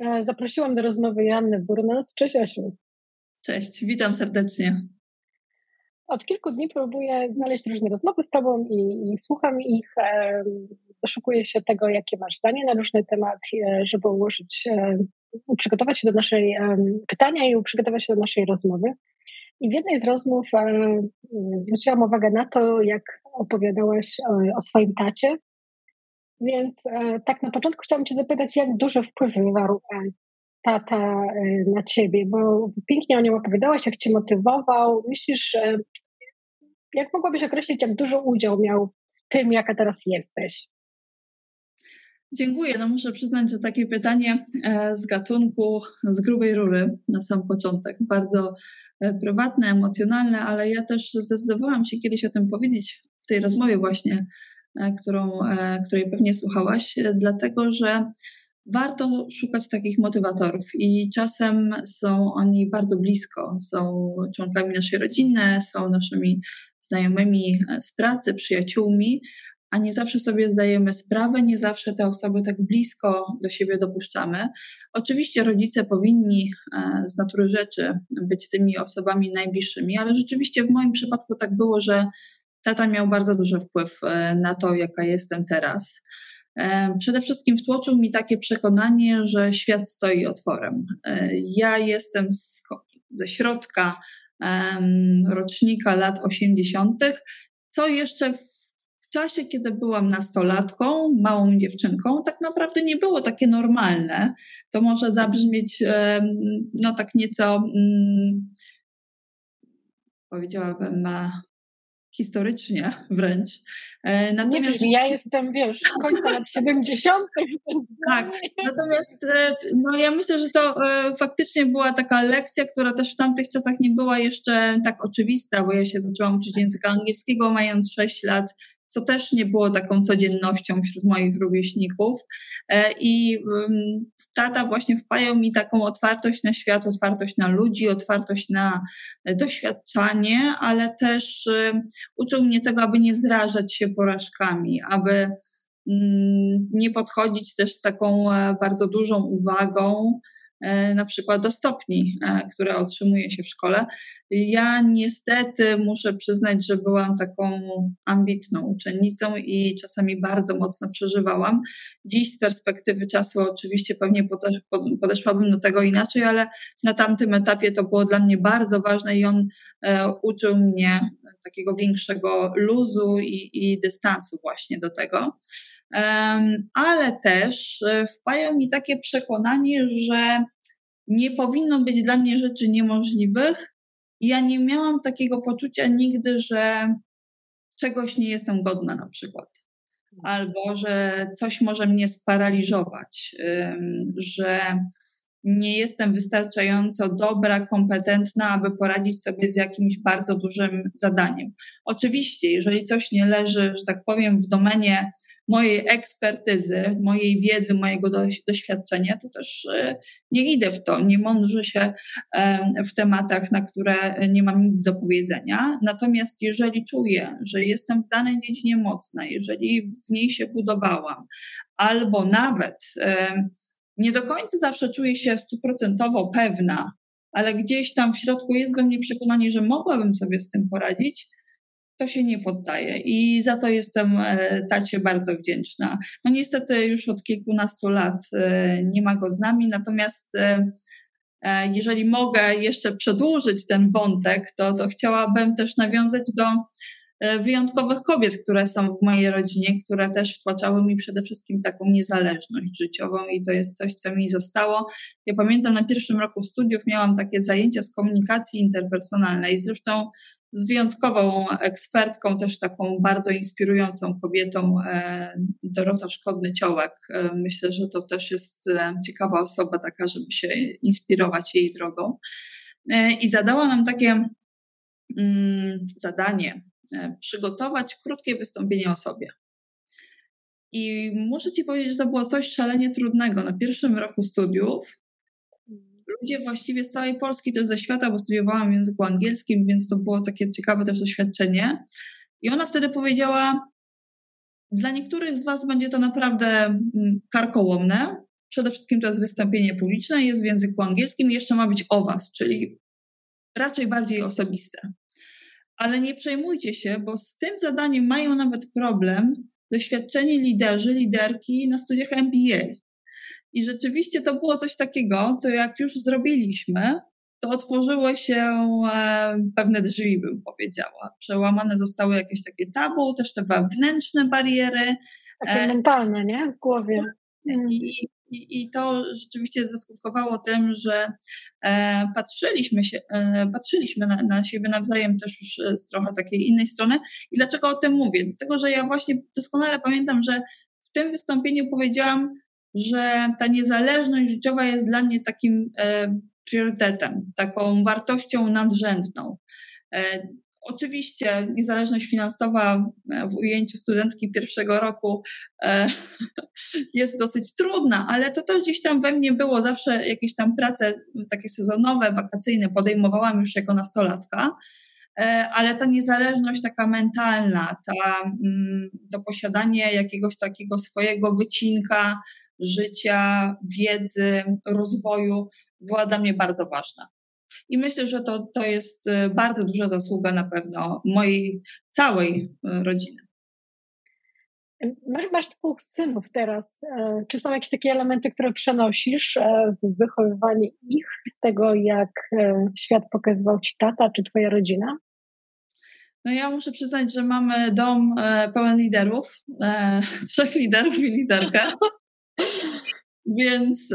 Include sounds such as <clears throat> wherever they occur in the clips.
E, zaprosiłam do rozmowy Joannę Burnos. Cześć Asiu. Cześć, witam serdecznie. Od kilku dni próbuję znaleźć różne rozmowy z Tobą i, i słucham ich. E, doszukuję się tego, jakie masz zdanie na różny temat, e, żeby ułożyć, e, przygotować się do naszej pytania i przygotować się do naszej rozmowy. I w jednej z rozmów zwróciłam uwagę na to, jak opowiadałaś o, o swoim tacie, więc e, tak na początku chciałam Cię zapytać, jak duży wpływ wywarł e, tata e, na Ciebie, bo pięknie o nim opowiadałaś, jak Cię motywował. Myślisz, jak mogłabyś określić, jak duży udział miał w tym, jaka teraz jesteś? Dziękuję. No muszę przyznać, że takie pytanie z gatunku, z grubej rury na sam początek. Bardzo prywatne, emocjonalne, ale ja też zdecydowałam się kiedyś o tym powiedzieć w tej rozmowie właśnie którą, e, której pewnie słuchałaś, e, dlatego że warto szukać takich motywatorów i czasem są oni bardzo blisko. Są członkami naszej rodziny, są naszymi znajomymi z pracy, przyjaciółmi, a nie zawsze sobie zdajemy sprawę, nie zawsze te osoby tak blisko do siebie dopuszczamy. Oczywiście rodzice powinni z natury rzeczy być tymi osobami najbliższymi, ale rzeczywiście w moim przypadku tak było, że tata miał bardzo duży wpływ e, na to, jaka jestem teraz. E, przede wszystkim wtłoczył mi takie przekonanie, że świat stoi otworem. E, ja jestem z, ze środka rocznika lat 80., co jeszcze w, czasie, kiedy byłam nastolatką, małą dziewczynką, tak naprawdę nie było takie normalne. To może zabrzmieć no tak nieco, mm, powiedziałabym, historycznie <laughs> wręcz. E, natomiast... Nie, ja jestem, wiesz, w końcu lat <laughs> 70. tak, natomiast e, no, ja myślę, że to e, faktycznie była taka lekcja, która też w tamtych czasach nie była jeszcze tak oczywista, bo ja się zaczęłam uczyć języka angielskiego mając 6 lat, co też nie było taką codziennością wśród moich rówieśników. E, I tata właśnie wpajał mi taką otwartość na świat, otwartość na ludzi, otwartość na doświadczanie, ale też uczył mnie tego, aby nie zrażać się porażkami, aby mm, nie podchodzić też z taką e, bardzo dużą uwagą E, na przykład do stopni, e, które otrzymuje się w szkole. Ja niestety muszę przyznać, że byłam taką ambitną uczennicą i czasami bardzo mocno przeżywałam. Dziś z perspektywy czasu oczywiście pewnie podeszłabym do tego inaczej, ale na tamtym etapie to było dla mnie bardzo ważne i on e, uczył mnie takiego większego luzu i, i dystansu właśnie do tego ale też wpajał mi takie przekonanie, że nie powinno być dla mnie rzeczy niemożliwych. Ja nie miałam takiego poczucia nigdy, że czegoś nie jestem godna na przykład. Albo że coś może mnie sparaliżować, że nie jestem wystarczająco dobra, kompetentna, aby poradzić sobie z jakimś bardzo dużym zadaniem. Oczywiście, jeżeli coś nie leży, że tak powiem, w domenie mojej ekspertyzy, mojej wiedzy, mojego doświadczenia, to też e, nie idę w to, nie mądrzę się w tematach, na które nie mam nic do powiedzenia. Natomiast jeżeli czuję, że jestem w danej dziedzinie mocna, jeżeli w niej się budowałam, albo nawet nie do końca zawsze czuję się stuprocentowo pewna, ale gdzieś tam w środku jest we mnie przekonanie, że mogłabym sobie z tym poradzić, to się nie poddaje i za to jestem e, tacie bardzo wdzięczna. No niestety już od kilkunastu lat e, nie ma go z nami, natomiast e, jeżeli mogę jeszcze przedłużyć ten wątek, to, to chciałabym też nawiązać do wyjątkowych kobiet, które są w mojej rodzinie, które też wtłaczały mi przede wszystkim taką niezależność życiową i to jest coś, co mi zostało. Ja pamiętam na pierwszym roku studiów miałam takie zajęcia z komunikacji interpersonalnej, zresztą z wyjątkową ekspertką, też taką bardzo inspirującą kobietą, e, Dorota Szkodny-Ciołek. E, myślę, że to też jest e, ciekawa osoba taka, żeby się inspirować jej drogą. I zadała nam takie mm, zadanie, przygotować krótkie wystąpienie o sobie. I muszę Ci powiedzieć, że to było coś szalenie trudnego. Na pierwszym roku studiów ludzie właściwie z całej Polski, też ze świata, bo studiowałam w języku angielskim, więc to było takie ciekawe też doświadczenie. I ona wtedy powiedziała, dla niektórych z Was będzie to naprawdę mm, karkołomne, przede wszystkim to jest wystąpienie publiczne, jest w języku angielskim i jeszcze ma być o was, czyli raczej bardziej osobiste. Ale nie przejmujcie się, bo z tym zadaniem mają nawet problem doświadczeni liderzy, liderki na studiach MBA. I rzeczywiście to było coś takiego, co jak już zrobiliśmy, to otworzyły się e, pewne drzwi, bym powiedziała. Przełamane zostały jakieś takie tabu, też te wewnętrzne bariery. Takie e, mentalne, nie? W głowie. I, i, I, to rzeczywiście zaskutkowało tym, że e, patrzyliśmy, się, patrzyliśmy na, na siebie nawzajem też już z trochę takiej innej strony. I dlaczego o tym mówię? Dlatego, że ja właśnie doskonale pamiętam, że w tym wystąpieniu powiedziałam, że ta niezależność życiowa jest dla mnie takim e, priorytetem, taką wartością nadrzędną. E, oczywiście niezależność finansowa e, w ujęciu studentki pierwszego roku e, <laughs> jest dosyć trudna, ale to też gdzieś tam we mnie było. Zawsze jakieś tam prace takie sezonowe, wakacyjne podejmowałam już jako nastolatka ale ta niezależność taka mentalna, ta, mm, to posiadanie jakiegoś takiego swojego wycinka życia, wiedzy, rozwoju była dla mnie bardzo ważna. I myślę, że to, to jest y, bardzo duża zasługa na pewno mojej całej y, rodziny. Masz dwóch synów teraz. E, czy są jakieś takie elementy, które przenosisz e, w wychowywanie ich z tego, jak e, świat pokazywał ci tata czy twoja rodzina? No ja muszę przyznać, że mamy dom pełen liderów, <laughs> trzech liderów i liderkę. <laughs> <laughs> Więc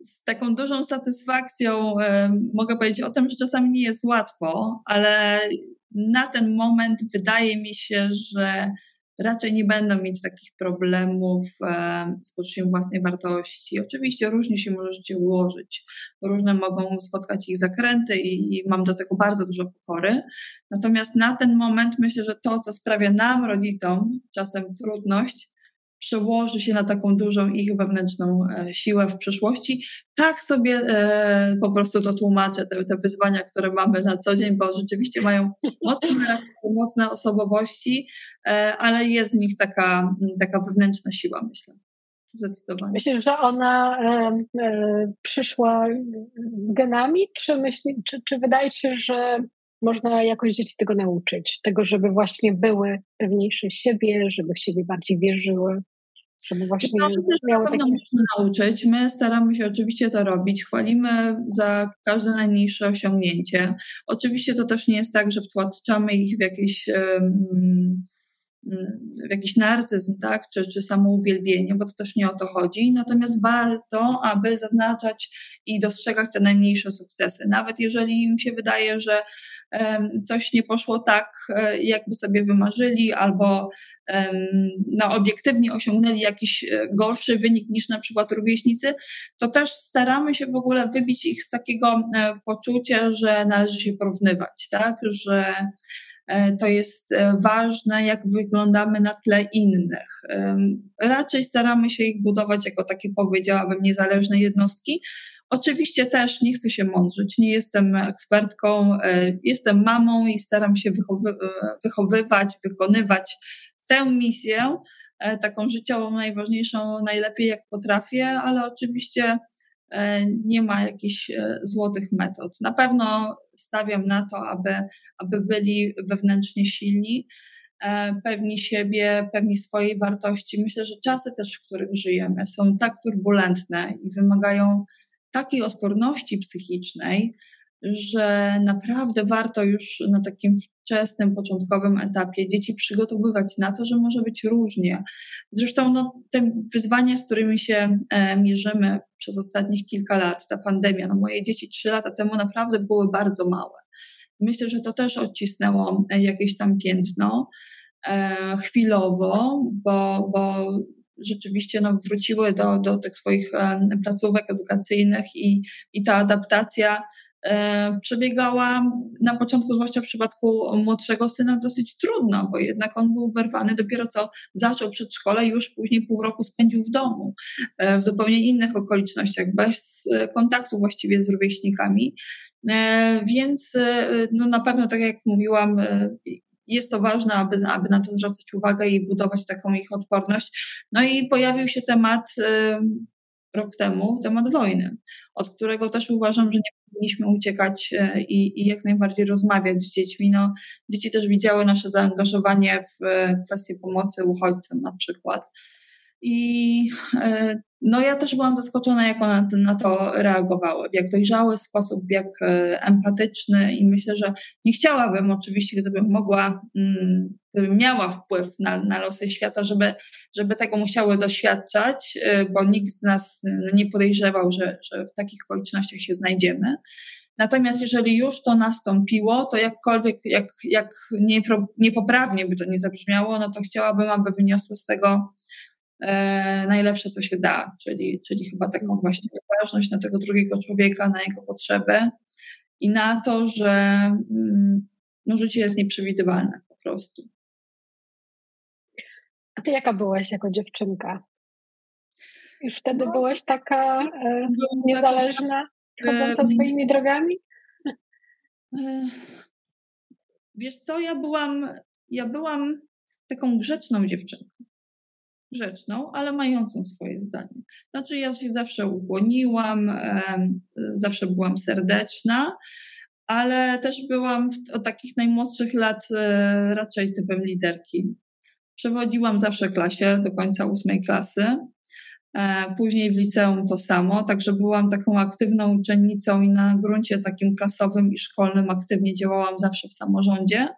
z taką dużą satysfakcją mogę powiedzieć o tym, że czasami nie jest łatwo, ale na ten moment wydaje mi się, że raczej nie będą mieć takich problemów z poczuciem własnej wartości. Oczywiście różnie się może życie ułożyć, różne mogą spotkać ich zakręty i mam do tego bardzo dużo pokory. Natomiast na ten moment myślę, że to, co sprawia nam, rodzicom, czasem trudność, przełoży się na taką dużą ich wewnętrzną e, siłę w przyszłości. Tak sobie e, po prostu to tłumaczę, te, te wyzwania, które mamy na co dzień, bo rzeczywiście mają mocne, mocne osobowości, e, ale jest w nich taka, taka wewnętrzna siła, myślę. Zdecydowanie. Myślisz, że ona e, przyszła z genami, czy, myśli, czy, czy wydaje się, że można jakoś dzieci tego nauczyć, tego, żeby właśnie były pewniejsze siebie, żeby w siebie bardziej wierzyły. Żeby właśnie no, myślę, że miały takie... można nauczyć. My staramy się oczywiście to robić. Chwalimy za każde najmniejsze osiągnięcie. Oczywiście to też nie jest tak, że wtłaczamy ich w jakieś um, w jakiś narcyzm, tak, czy, czy samouwielbienie, bo to też nie o to chodzi. Natomiast warto, aby zaznaczać i dostrzegać te najmniejsze sukcesy. Nawet jeżeli im się wydaje, że um, coś nie poszło tak, e, jakby sobie wymarzyli, albo um, no, obiektywnie osiągnęli jakiś e, gorszy wynik niż na przykład rówieśnicy, to też staramy się w ogóle wybić ich z takiego e, poczucia, że należy się porównywać, tak, że to jest e, ważne, jak wyglądamy na tle innych. Raczej staramy się ich budować jako takie, powiedziałabym, niezależne jednostki. Oczywiście też nie chcę się mądrzyć, nie jestem ekspertką, e, jestem mamą i staram się wychowy wychowywać, wykonywać tę misję, taką życiową, najważniejszą, najlepiej jak potrafię, ale oczywiście E, nie ma jakichś e, złotych metod. Na pewno stawiam na to, aby, aby byli wewnętrznie silni, e, pewni siebie, pewni swojej wartości. Myślę, że czasy też, w których żyjemy, są tak turbulentne i wymagają takiej odporności psychicznej, że naprawdę warto już na takim wczesnym, początkowym etapie dzieci przygotowywać na to, że może być różnie. Zresztą no, te wyzwania, z którymi się e, mierzymy przez ostatnich kilka lat, ta pandemia, no moje dzieci trzy lata temu naprawdę były bardzo małe. Myślę, że to też odcisnęło e, jakieś tam piętno e, chwilowo, bo, bo rzeczywiście no, wróciły do, do tych swoich e, placówek edukacyjnych i, i ta adaptacja przebiegała na początku, zwłaszcza w przypadku młodszego syna, dosyć trudno, bo jednak on był wyrwany dopiero co zaczął przedszkole już później pół roku spędził w domu, e, w zupełnie innych okolicznościach, bez kontaktu właściwie z rówieśnikami. E, więc no na pewno, tak jak mówiłam, jest to ważne, aby, aby na to zwracać uwagę i budować taką ich odporność. No i pojawił się temat rok temu temat wojny, od którego też uważam, że nie powinniśmy uciekać e, i, i jak najbardziej rozmawiać z dziećmi. No, dzieci też widziały nasze zaangażowanie w e, kwestie pomocy uchodźcom na przykład. I e, no ja też byłam zaskoczona, jak one na to reagowały, w jak dojrzały sposób, w jak empatyczny i myślę, że nie chciałabym oczywiście, gdybym mogła, mm, gdybym miała wpływ na, na losy świata, żeby, żeby tego musiały doświadczać, bo nikt z nas nie podejrzewał, że, że w takich okolicznościach się znajdziemy. Natomiast jeżeli już to nastąpiło, to jakkolwiek, jak, jak niepoprawnie by to nie zabrzmiało, no to chciałabym, aby wyniosły z tego e, najlepsze, co się da, czyli, czyli chyba taką właśnie uważność na tego drugiego człowieka, na jego potrzeby i na to, że mm, no, życie jest nieprzewidywalne po prostu. A ty jaka byłaś jako dziewczynka? Już wtedy no, byłaś taka e, niezależna, chodząca swoimi drogami? E, wiesz co, ja byłam, ja byłam taką grzeczną dziewczynką grzeczną, ale mającą swoje zdanie. Znaczy, ja się zawsze ukłoniłam, zawsze byłam serdeczna, ale też byłam od takich najmłodszych lat e, raczej typem liderki. Przewodziłam zawsze klasie do końca ósmej klasy. E, później w liceum to samo, także byłam taką aktywną uczennicą i na gruncie takim klasowym i szkolnym aktywnie działałam zawsze w samorządzie.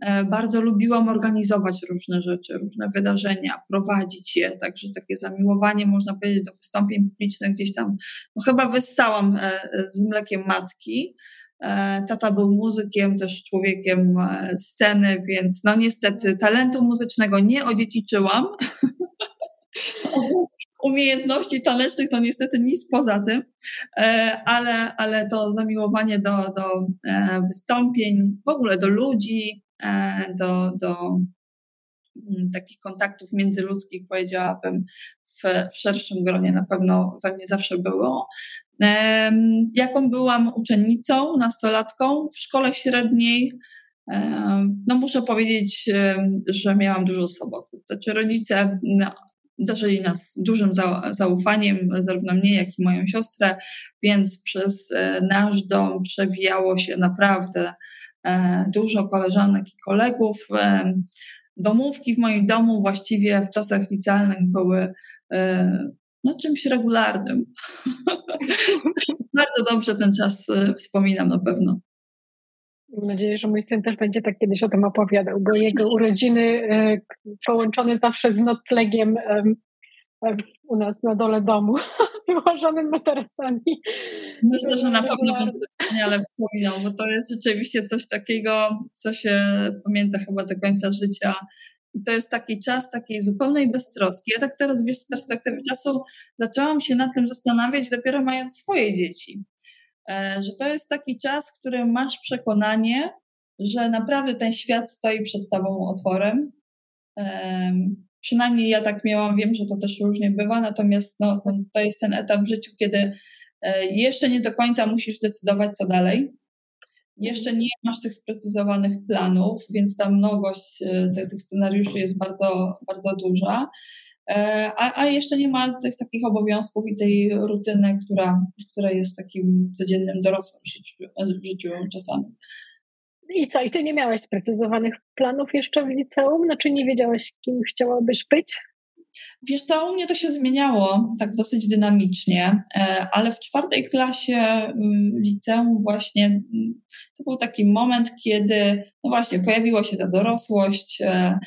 E, bardzo lubiłam organizować różne rzeczy, różne wydarzenia, prowadzić je, także takie zamiłowanie, można powiedzieć, do wystąpień publicznych gdzieś tam, no chyba wyssałam e, z mlekiem matki. E, tata był muzykiem, też człowiekiem sceny, więc no niestety talentu muzycznego nie odziedziczyłam. <laughs> Umiejętności tanecznych to niestety nic poza tym, ale, ale to zamiłowanie do, do wystąpień, w ogóle do ludzi, do, do mm, takich kontaktów międzyludzkich, powiedziałabym, w, w szerszym gronie na pewno we mnie zawsze było. Jaką byłam uczennicą, nastolatką w szkole średniej, no muszę powiedzieć, że miałam dużo swobody. Znaczy rodzice no, darzyli nas dużym zaufaniem, zarówno mnie, jak i moją siostrę, więc przez e, nasz dom przewijało się naprawdę E, dużo koleżanek i kolegów. E, domówki w moim domu właściwie w czasach licealnych były e, no, czymś regularnym. <laughs> Bardzo dobrze ten czas wspominam na pewno. Mam nadzieję, że mój syn też będzie tak kiedyś o tym opowiadał, bo jego urodziny połączone zawsze z noclegiem u nas na dole domu, <laughs> wyłożonym materacami. Myślę, że na pewno będę wspaniale wspominał, bo to jest rzeczywiście coś takiego, co się pamięta chyba do końca życia. I to jest taki czas takiej zupełnej beztroski. Ja tak teraz, wiesz, z perspektywy czasu zaczęłam się nad tym zastanawiać dopiero mając swoje dzieci. E, że to jest taki czas, w którym masz przekonanie, że naprawdę ten świat stoi przed tobą otworem, Przynajmniej ja tak miałam, wiem, że to też różnie bywa, natomiast no, no, to jest ten etap w życiu, kiedy e, jeszcze nie do końca musisz decydować, co dalej. Jeszcze nie masz tych sprecyzowanych planów, więc ta mnogość e, tych, scenariuszy jest bardzo, bardzo duża. E, a, a jeszcze nie ma tych takich obowiązków i tej rutyny, która, która jest takim codziennym dorosłym w życiu czasami. I co, i ty nie miałaś sprecyzowanych planów jeszcze w liceum? Znaczy nie wiedziałaś, kim chciałabyś być? Wiesz co, u mnie to się zmieniało tak dosyć dynamicznie, e, ale w czwartej klasie mm, liceum właśnie mm, to był taki moment, kiedy no właśnie pojawiła się ta dorosłość, e,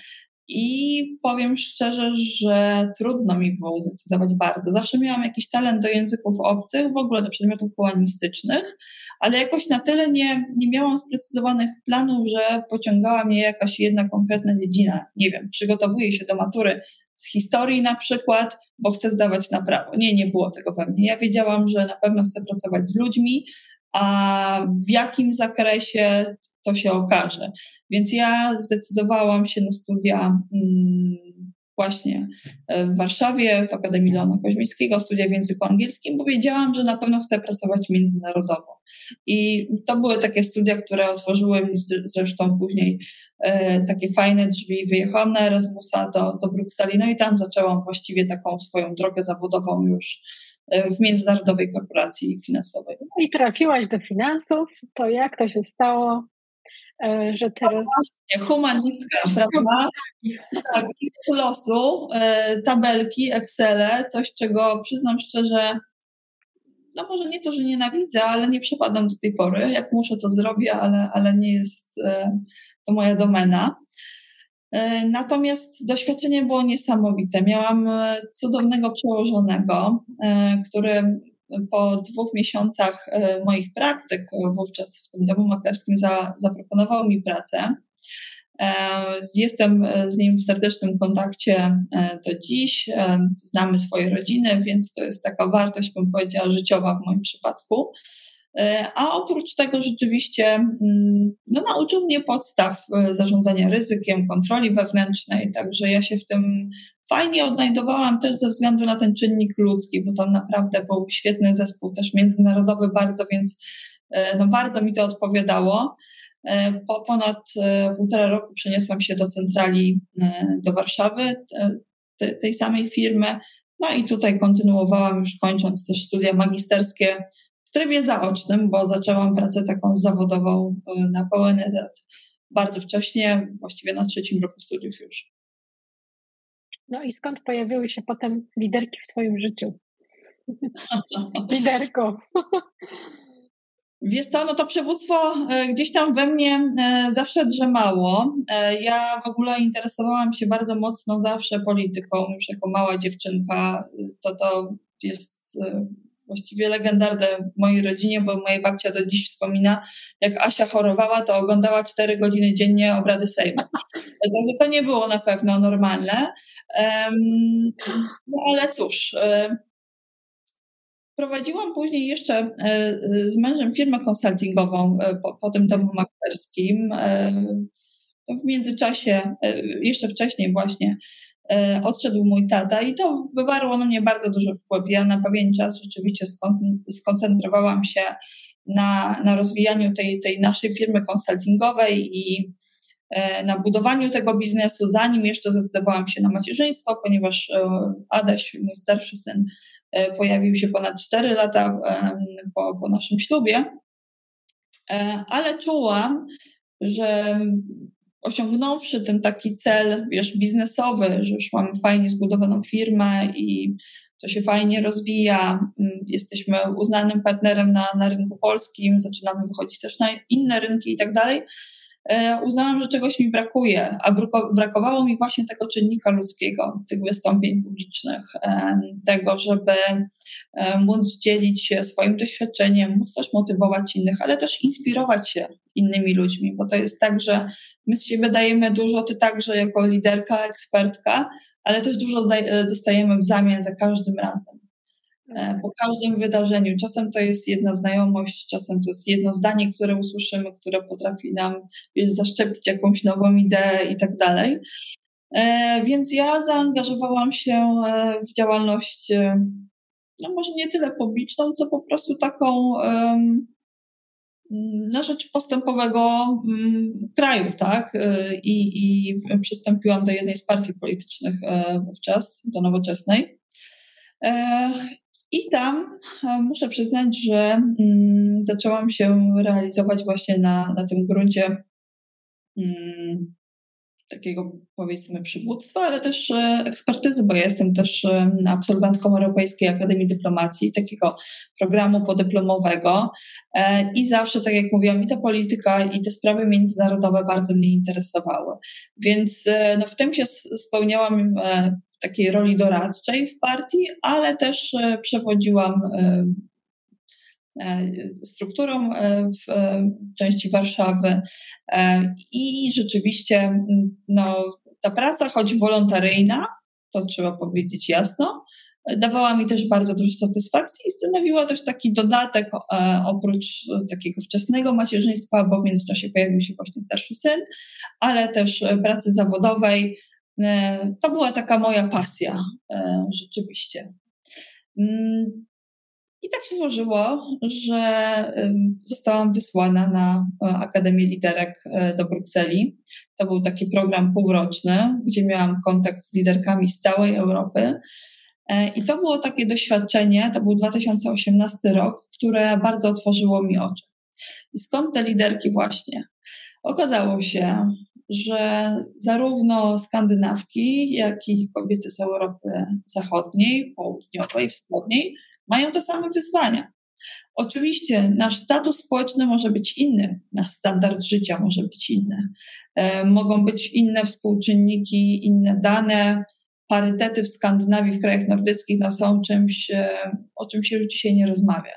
i powiem szczerze, że trudno mi było zdecydować bardzo. Zawsze miałam jakiś talent do języków obcych, w ogóle do przedmiotów humanistycznych, ale jakoś na tyle nie, nie miałam sprecyzowanych planów, że pociągała mnie jakaś jedna konkretna dziedzina. Nie wiem, przygotowuję się do matury z historii na przykład, bo chcę zdawać na prawo. Nie, nie było tego we mnie. Ja wiedziałam, że na pewno chcę pracować z ludźmi, a w jakim zakresie to się okaże. Więc ja zdecydowałam się na studia mm, właśnie e, w Warszawie, w Akademii Leona Koźmińskiego, studia w języku angielskim, bo wiedziałam, że na pewno chcę pracować międzynarodowo. I to były takie studia, które otworzyły mi zresztą później e, takie fajne drzwi. Wyjechałam na Erasmusa do, do Brukseli, no i tam zaczęłam właściwie taką swoją drogę zawodową już w międzynarodowej korporacji finansowej. I trafiłaś do finansów, to jak to się stało, E, że teraz... No humanistka, prawda? Tak, losu, e, tabelki, Excele, coś czego przyznam szczerze, no może nie to, że nienawidzę, ale nie przepadam do tej pory. Jak muszę, to zrobię, ale, ale nie jest e, to moja domena. Natomiast doświadczenie było niesamowite. Miałam cudownego przełożonego, który po dwóch miesiącach e, moich praktyk wówczas w tym domu maklerskim za, zaproponował mi pracę. E, jestem z nim w serdecznym kontakcie e, do dziś. Znamy swoje rodziny, więc to jest taka wartość, bym powiedziała, życiowa w moim przypadku. A oprócz tego rzeczywiście mm, no, nauczył mnie podstaw zarządzania ryzykiem, kontroli wewnętrznej, także ja się w tym fajnie odnajdowałam też ze względu na ten czynnik ludzki, bo tam naprawdę był świetny zespół, też międzynarodowy bardzo, więc e, no bardzo mi to odpowiadało. E, po ponad e, półtora roku przeniosłam się do centrali do Warszawy, tej samej firmy. No i tutaj kontynuowałam już kończąc też studia magisterskie w trybie zaocznym, bo zaczęłam pracę taką zawodową na pełen etat bardzo wcześnie, właściwie na trzecim roku studiów już. No i skąd pojawiły się potem liderki w swoim życiu? <laughs> Liderko. Wiesz co, no to przywództwo e, gdzieś tam we mnie e, zawsze drzemało. E, ja w ogóle interesowałam się bardzo mocno zawsze polityką, już jako mała dziewczynka. To to jest właściwie legendarne w mojej rodzinie, bo moja babcia do dziś wspomina, jak Asia chorowała, to oglądała cztery godziny dziennie obrady Sejmu. Także to nie było na pewno normalne. No ale cóż, prowadziłam później jeszcze e, z mężem firmę konsultingową e, po, po tym domu maklerskim. To w międzyczasie, e, jeszcze wcześniej właśnie, E, odszedł mój tata i to wywarło na mnie bardzo duży wpływ. Ja na pewien czas rzeczywiście skoncentrowałam się na, na rozwijaniu tej, tej naszej firmy konsultingowej i e, na budowaniu tego biznesu, zanim jeszcze zdecydowałam się na macierzyństwo, ponieważ e, Adaś, mój starszy syn, pojawił się ponad 4 lata po, po naszym ślubie. Ale czułam, że osiągnąwszy ten taki cel, wiesz, biznesowy, że już mamy fajnie zbudowaną firmę i to się fajnie rozwija, mm, jesteśmy uznanym partnerem na, na rynku polskim, zaczynamy wychodzić też na inne rynki i tak dalej, uznałam, że czegoś mi brakuje, a brakowało mi właśnie tego czynnika ludzkiego, tych wystąpień publicznych, e, tego, żeby e, móc dzielić się swoim doświadczeniem, móc też motywować innych, ale też inspirować się innymi ludźmi, bo to jest tak, że my z siebie dajemy dużo, ty także jako liderka, ekspertka, ale też dużo dostajemy w zamian za każdym razem. E, po każdym wydarzeniu. Czasem to jest jedna znajomość, czasem to jest jedno zdanie, które usłyszymy, które potrafi nam wiesz, zaszczepić jakąś nową ideę i tak dalej. E, więc ja zaangażowałam się e, w działalność, no może nie tyle publiczną, co po prostu taką na rzecz postępowego mm, kraju, tak? I, I przystąpiłam do jednej z partii politycznych wówczas, do nowoczesnej. I tam e, muszę przyznać, że mm, zaczęłam się realizować właśnie na, na tym gruncie mm, takiego powiedzmy przywództwa, ale też e, ekspertyzy, bo ja jestem też e, absolwentką Europejskiej Akademii Dyplomacji, takiego programu podyplomowego i zawsze, tak jak mówiłam, i ta polityka, i te sprawy międzynarodowe bardzo mnie interesowały. Więc no, w tym się spełniałam takiej roli doradczej w partii, ale też e, przewodziłam e, e, strukturą w części Warszawy. I rzeczywiście no, ta praca, choć wolontaryjna, to trzeba powiedzieć jasno, dawała mi też bardzo dużo satysfakcji i stanowiła też taki dodatek oprócz takiego wczesnego macierzyństwa, bo w międzyczasie pojawił się właśnie starszy syn, ale też pracy zawodowej, to była taka moja pasja, e, rzeczywiście. Mm, I tak się złożyło, że zostałam wysłana na e, Akademię Liderek do Brukseli. To był taki program półroczny, gdzie miałam kontakt z liderkami z całej Europy. I to było takie doświadczenie, to był 2018 rok, które bardzo otworzyło mi oczy. I skąd te liderki właśnie? Okazało się, że zarówno skandynawki, jak i kobiety z Europy Zachodniej, Południowej, Wschodniej mają te same wyzwania. Oczywiście nasz status społeczny może być inny, nasz standard życia może być inny. E, mogą być inne współczynniki, inne dane. Parytety w Skandynawii, w krajach nordyckich no, są czymś, e, o czym się już dzisiaj nie rozmawia.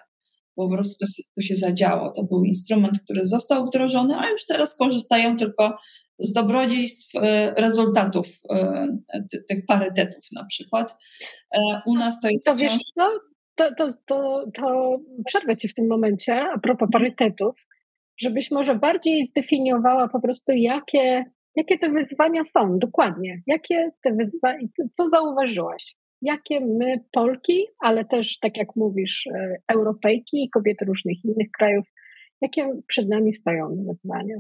Po prostu to, to się zadziało. To był instrument, który został wdrożony, a już teraz korzystają tylko z dobrodziejstw e, rezultatów e, tych parytetów na przykład. E, u nas to jest. To wiesz co? To, to, to, to przerwę ci w tym momencie a propos parytetów, żebyś może bardziej zdefiniowała po prostu, jakie, jakie te wyzwania są dokładnie. Jakie te wyzwania, co zauważyłaś? Jakie my, Polki, ale też, tak jak mówisz, Europejki i kobiety różnych innych krajów, jakie przed nami stoją wyzwania?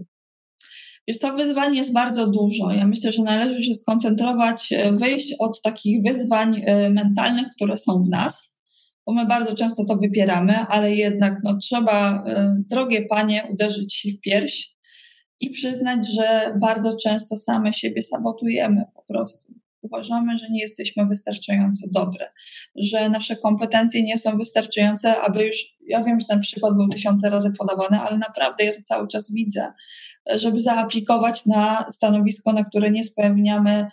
Wiesz, to wyzwań jest bardzo dużo. Ja myślę, że należy się skoncentrować, e, wyjść od takich wyzwań e, mentalnych, które są w nas, bo my bardzo często to wypieramy, ale jednak no, trzeba, e, drogie panie, uderzyć się w pierś i przyznać, że bardzo często same siebie sabotujemy po prostu. Uważamy, że nie jesteśmy wystarczająco dobre, że nasze kompetencje nie są wystarczające, aby już, ja wiem, że ten przykład był tysiące razy podawany, ale naprawdę ja to cały czas widzę, żeby zaaplikować na stanowisko, na które nie spełniamy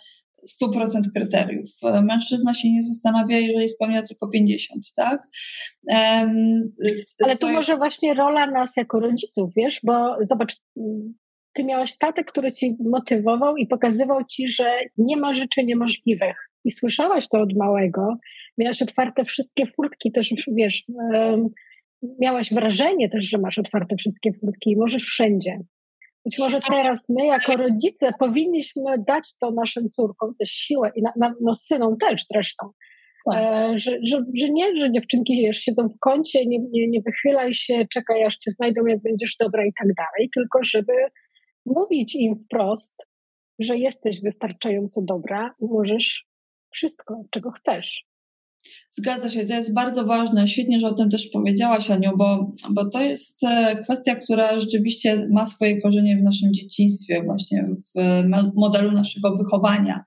100% kryteriów. Mężczyzna się nie zastanawia, jeżeli spełnia tylko 50, tak? Um, Ale tu może właśnie rola nas jako rodziców, wiesz, bo zobacz, ty miałaś tatę, który ci motywował i pokazywał ci, że nie ma rzeczy niemożliwych. I słyszałaś to od małego. Miałaś otwarte wszystkie furtki też, wiesz, miałaś wrażenie też, że masz otwarte wszystkie furtki i możesz wszędzie. Być może teraz my, jako rodzice, powinniśmy dać to naszym córkom, tę siłę i na, na, no synom też zresztą, tak. e, że, że, że nie, że dziewczynki wiesz, siedzą w kącie, nie, nie, nie wychylaj się, czekaj aż cię znajdą, jak będziesz dobra i tak dalej, tylko żeby mówić im wprost, że jesteś wystarczająco dobra i możesz wszystko, czego chcesz. Zgadza się, to jest bardzo ważne. Świetnie, że o tym też powiedziałaś, Aniu, bo, bo to jest e, kwestia, która rzeczywiście ma swoje korzenie w naszym dzieciństwie, właśnie w modelu naszego wychowania,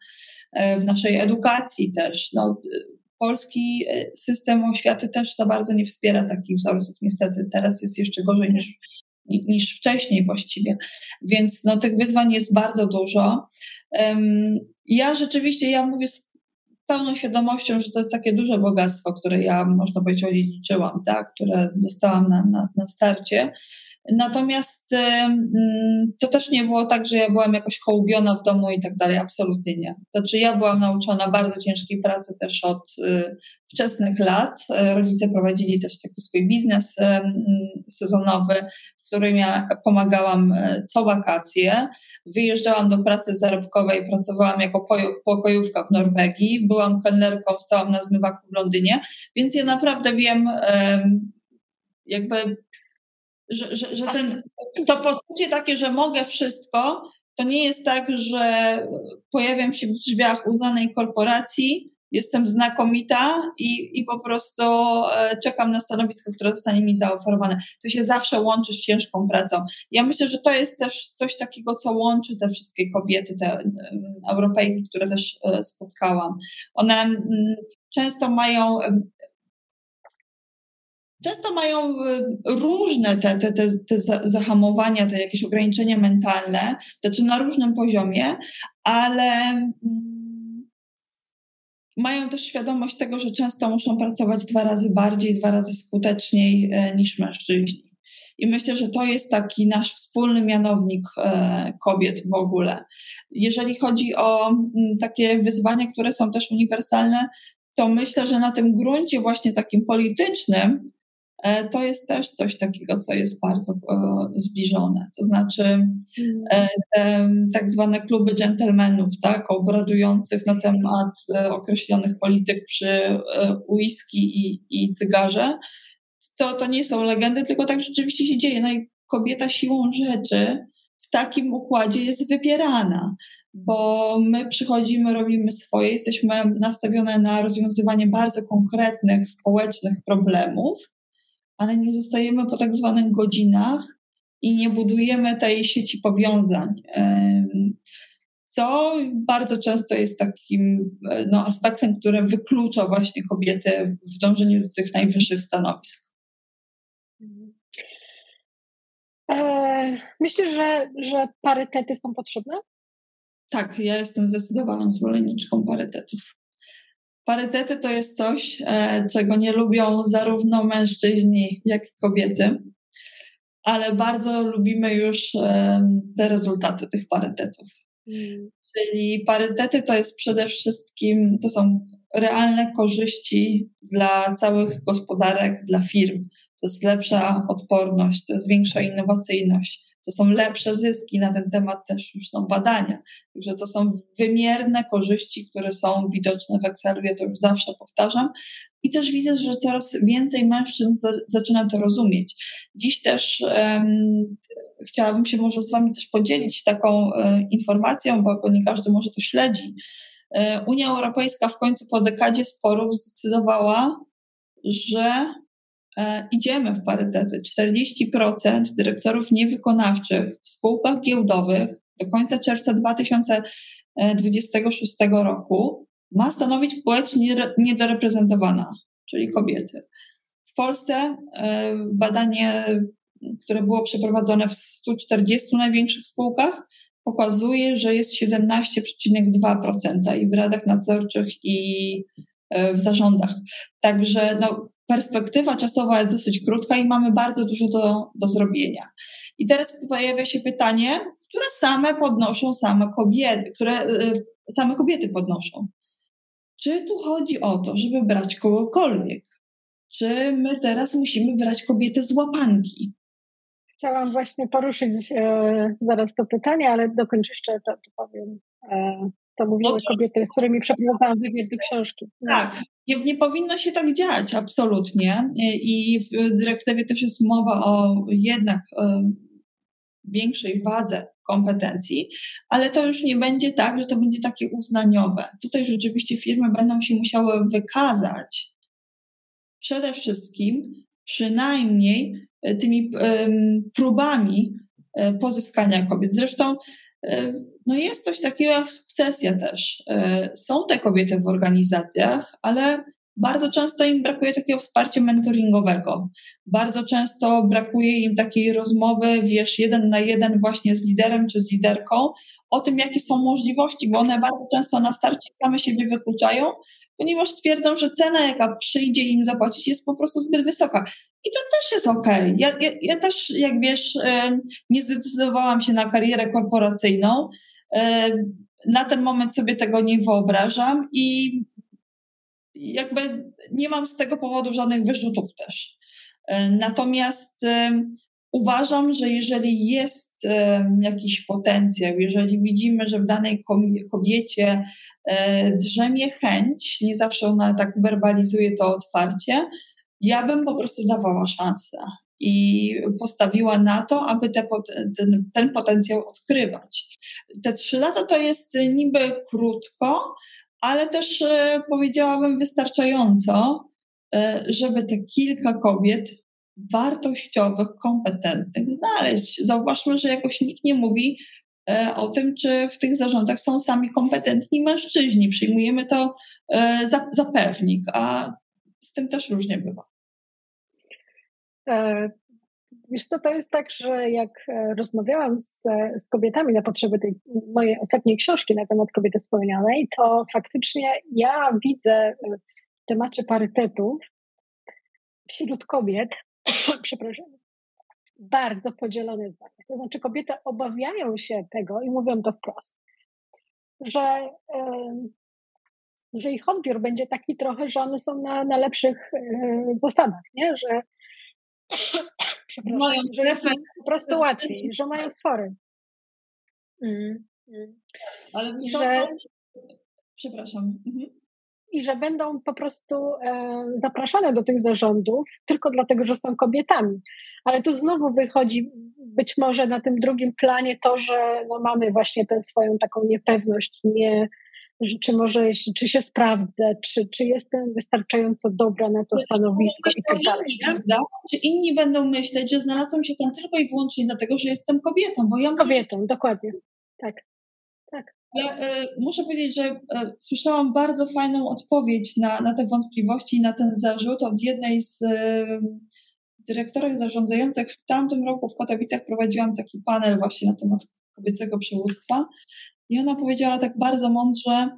e, w naszej edukacji też. No, polski e, system oświaty też za bardzo nie wspiera takich wzorców. Niestety teraz jest jeszcze gorzej niż, niż wcześniej właściwie. Więc no, tych wyzwań jest bardzo dużo. Ja rzeczywiście, ja mówię pełną świadomością, że to jest takie duże bogactwo, które ja, można powiedzieć, odziedziczyłam, tak? które dostałam na, na, na starcie. Natomiast to też nie było tak, że ja byłam jakoś hołubiona w domu i tak dalej, absolutnie nie. Znaczy ja byłam nauczona bardzo ciężkiej pracy też od y, wczesnych lat. Rodzice prowadzili też taki swój biznes sezonowy, którym ja pomagałam e, co wakacje. Wyjeżdżałam do pracy zarobkowej, pracowałam jako pokojówka w Norwegii, byłam kelnerką, stałam na zmywaku w Londynie, więc ja naprawdę wiem jakby że, że, że ten, to poczucie takie, że mogę wszystko, to nie jest tak, że pojawiam się w drzwiach uznanej korporacji, jestem znakomita i, i po prostu e, czekam na stanowisko, które zostanie mi zaoferowane. To się zawsze łączy z ciężką pracą. Ja myślę, że to jest też coś takiego, co łączy te wszystkie kobiety, te Europejki, które też e, spotkałam. One często mają często mają różne te, te, te, te zahamowania, te jakieś ograniczenia mentalne, znaczy na różnym poziomie, ale mm, mają też świadomość tego, że często muszą pracować dwa razy bardziej, dwa razy skuteczniej e, niż mężczyźni. I myślę, że to jest taki nasz wspólny mianownik e, kobiet w ogóle. Jeżeli chodzi o mm, takie wyzwania, które są też uniwersalne, to myślę, że na tym gruncie właśnie takim politycznym to jest też coś takiego, co jest bardzo e, zbliżone. To znaczy e, tak zwane kluby dżentelmenów, tak, obradujących na temat określonych polityk przy whisky i, i cygarze, to, to nie są legendy, tylko tak rzeczywiście się dzieje. No i kobieta siłą rzeczy w takim układzie jest wybierana, bo my przychodzimy, robimy swoje, jesteśmy nastawione na rozwiązywanie bardzo konkretnych społecznych problemów, ale nie zostajemy po tak zwanych godzinach i nie budujemy tej sieci powiązań. Co bardzo często jest takim no, aspektem, który wyklucza właśnie kobiety w dążeniu do tych najwyższych stanowisk. E, myślę, że, że parytety są potrzebne? Tak, ja jestem zdecydowaną zwolenniczką parytetów. Parytety to jest coś, e, czego nie lubią zarówno mężczyźni, jak i kobiety, ale bardzo lubimy już e, te rezultaty tych parytetów. Mm. Czyli parytety to jest przede wszystkim, to są realne korzyści dla całych gospodarek, dla firm. To jest lepsza odporność, to jest większa innowacyjność, to są lepsze zyski, na ten temat też już są badania. Także to są wymierne korzyści, które są widoczne w Excelu, ja to już zawsze powtarzam. I też widzę, że coraz więcej mężczyzn za, zaczyna to rozumieć. Dziś też um, chciałabym się może z Wami też podzielić taką um, informacją, bo, bo nie każdy może to śledzi. Um, Unia Europejska w końcu po dekadzie sporów zdecydowała, że idziemy w parytety. 40% dyrektorów niewykonawczych w spółkach giełdowych do końca czerwca 2026 roku ma stanowić płeć niedoreprezentowana, czyli kobiety. W Polsce e, badanie, które było przeprowadzone w 140 największych spółkach, pokazuje, że jest 17,2% i w radach nadzorczych, i e, w zarządach. Także no, perspektywa czasowa jest dosyć krótka i mamy bardzo dużo do, do zrobienia. I teraz pojawia się pytanie, które same podnoszą same kobiety, które y, same kobiety podnoszą. Czy tu chodzi o to, żeby brać kogokolwiek? Czy my teraz musimy brać kobietę z łapanki? Chciałam właśnie poruszyć e, zaraz to pytanie, ale dokończę jeszcze to, to powiem. E, to mówiły kobiety, z którymi przeprowadzałam wywiad do książki. Tak, nie, nie powinno się tak dziać, absolutnie. I w dyrektywie też jest mowa o jednak e, większej wadze kompetencji, ale to już nie będzie tak, że to będzie takie uznaniowe. Tutaj rzeczywiście firmy będą się musiały wykazać przede wszystkim przynajmniej e, tymi próbami e, pozyskania kobiet. Zresztą no jest coś takiego jak sukcesja też. E, są te kobiety w organizacjach, ale bardzo często im brakuje takiego wsparcia mentoringowego. Bardzo często brakuje im takiej rozmowy, wiesz, jeden na jeden właśnie z liderem czy z liderką o tym, jakie są możliwości, bo one bardzo często na starcie same siebie wykluczają, ponieważ stwierdzą, że cena, jaka przyjdzie im zapłacić, jest po prostu zbyt wysoka. I to też jest okej. Okay. Ja, ja, ja też, jak wiesz, nie zdecydowałam się na karierę korporacyjną. Na ten moment sobie tego nie wyobrażam i jakby nie mam z tego powodu żadnych wyrzutów też. Natomiast uważam, że jeżeli jest jakiś potencjał, jeżeli widzimy, że w danej kobiecie e, drzemie chęć, nie zawsze ona tak werbalizuje to otwarcie, ja bym po prostu dawała szansę i postawiła na to, aby te, ten, ten potencjał odkrywać. Te trzy lata to jest niby krótko, ale też e, powiedziałabym wystarczająco, e, żeby te kilka kobiet wartościowych, kompetentnych znaleźć. Zauważmy, że jakoś nikt nie mówi e, o tym, czy w tych zarządach są sami kompetentni mężczyźni. Przyjmujemy to za, za pewnik, a z tym też różnie bywa. E, wiesz co, to jest tak, że jak e, rozmawiałam z, z kobietami na potrzeby tej mojej ostatniej książki na temat kobiety wspomnianej, to faktycznie ja widzę w temacie parytetów wśród kobiet, <coughs> przepraszam, bardzo podzielone zdanie. To znaczy kobiety obawiają się tego i mówią to wprost, że, że ich odbiór będzie taki trochę, że one są na, na lepszych e, zasadach, nie? że mają że jest po prostu łatwiej, że mają sfory. Mm. Mm. Ale że... Przepraszam. Mhm. i że będą po prostu e, zapraszane do tych zarządów tylko dlatego, że są kobietami. Ale tu znowu wychodzi być może na tym drugim planie to, że no mamy właśnie tę swoją taką niepewność, nie, czy może, czy się sprawdzę, czy, czy jestem wystarczająco dobra na to stanowisko i tak dalej. Prawda? Czy inni będą myśleć, że znalazłam się tam tylko i wyłącznie dlatego, że jestem kobietą, bo ja Kobietą, może... dokładnie. Tak. tak. Ja y, muszę powiedzieć, że y, słyszałam bardzo fajną odpowiedź na, na te wątpliwości i na ten zarzut od jednej z y, dyrektorek zarządzających. W tamtym roku w Katowicach prowadziłam taki panel właśnie na temat kobiecego przywództwa i ona powiedziała tak bardzo mądrze,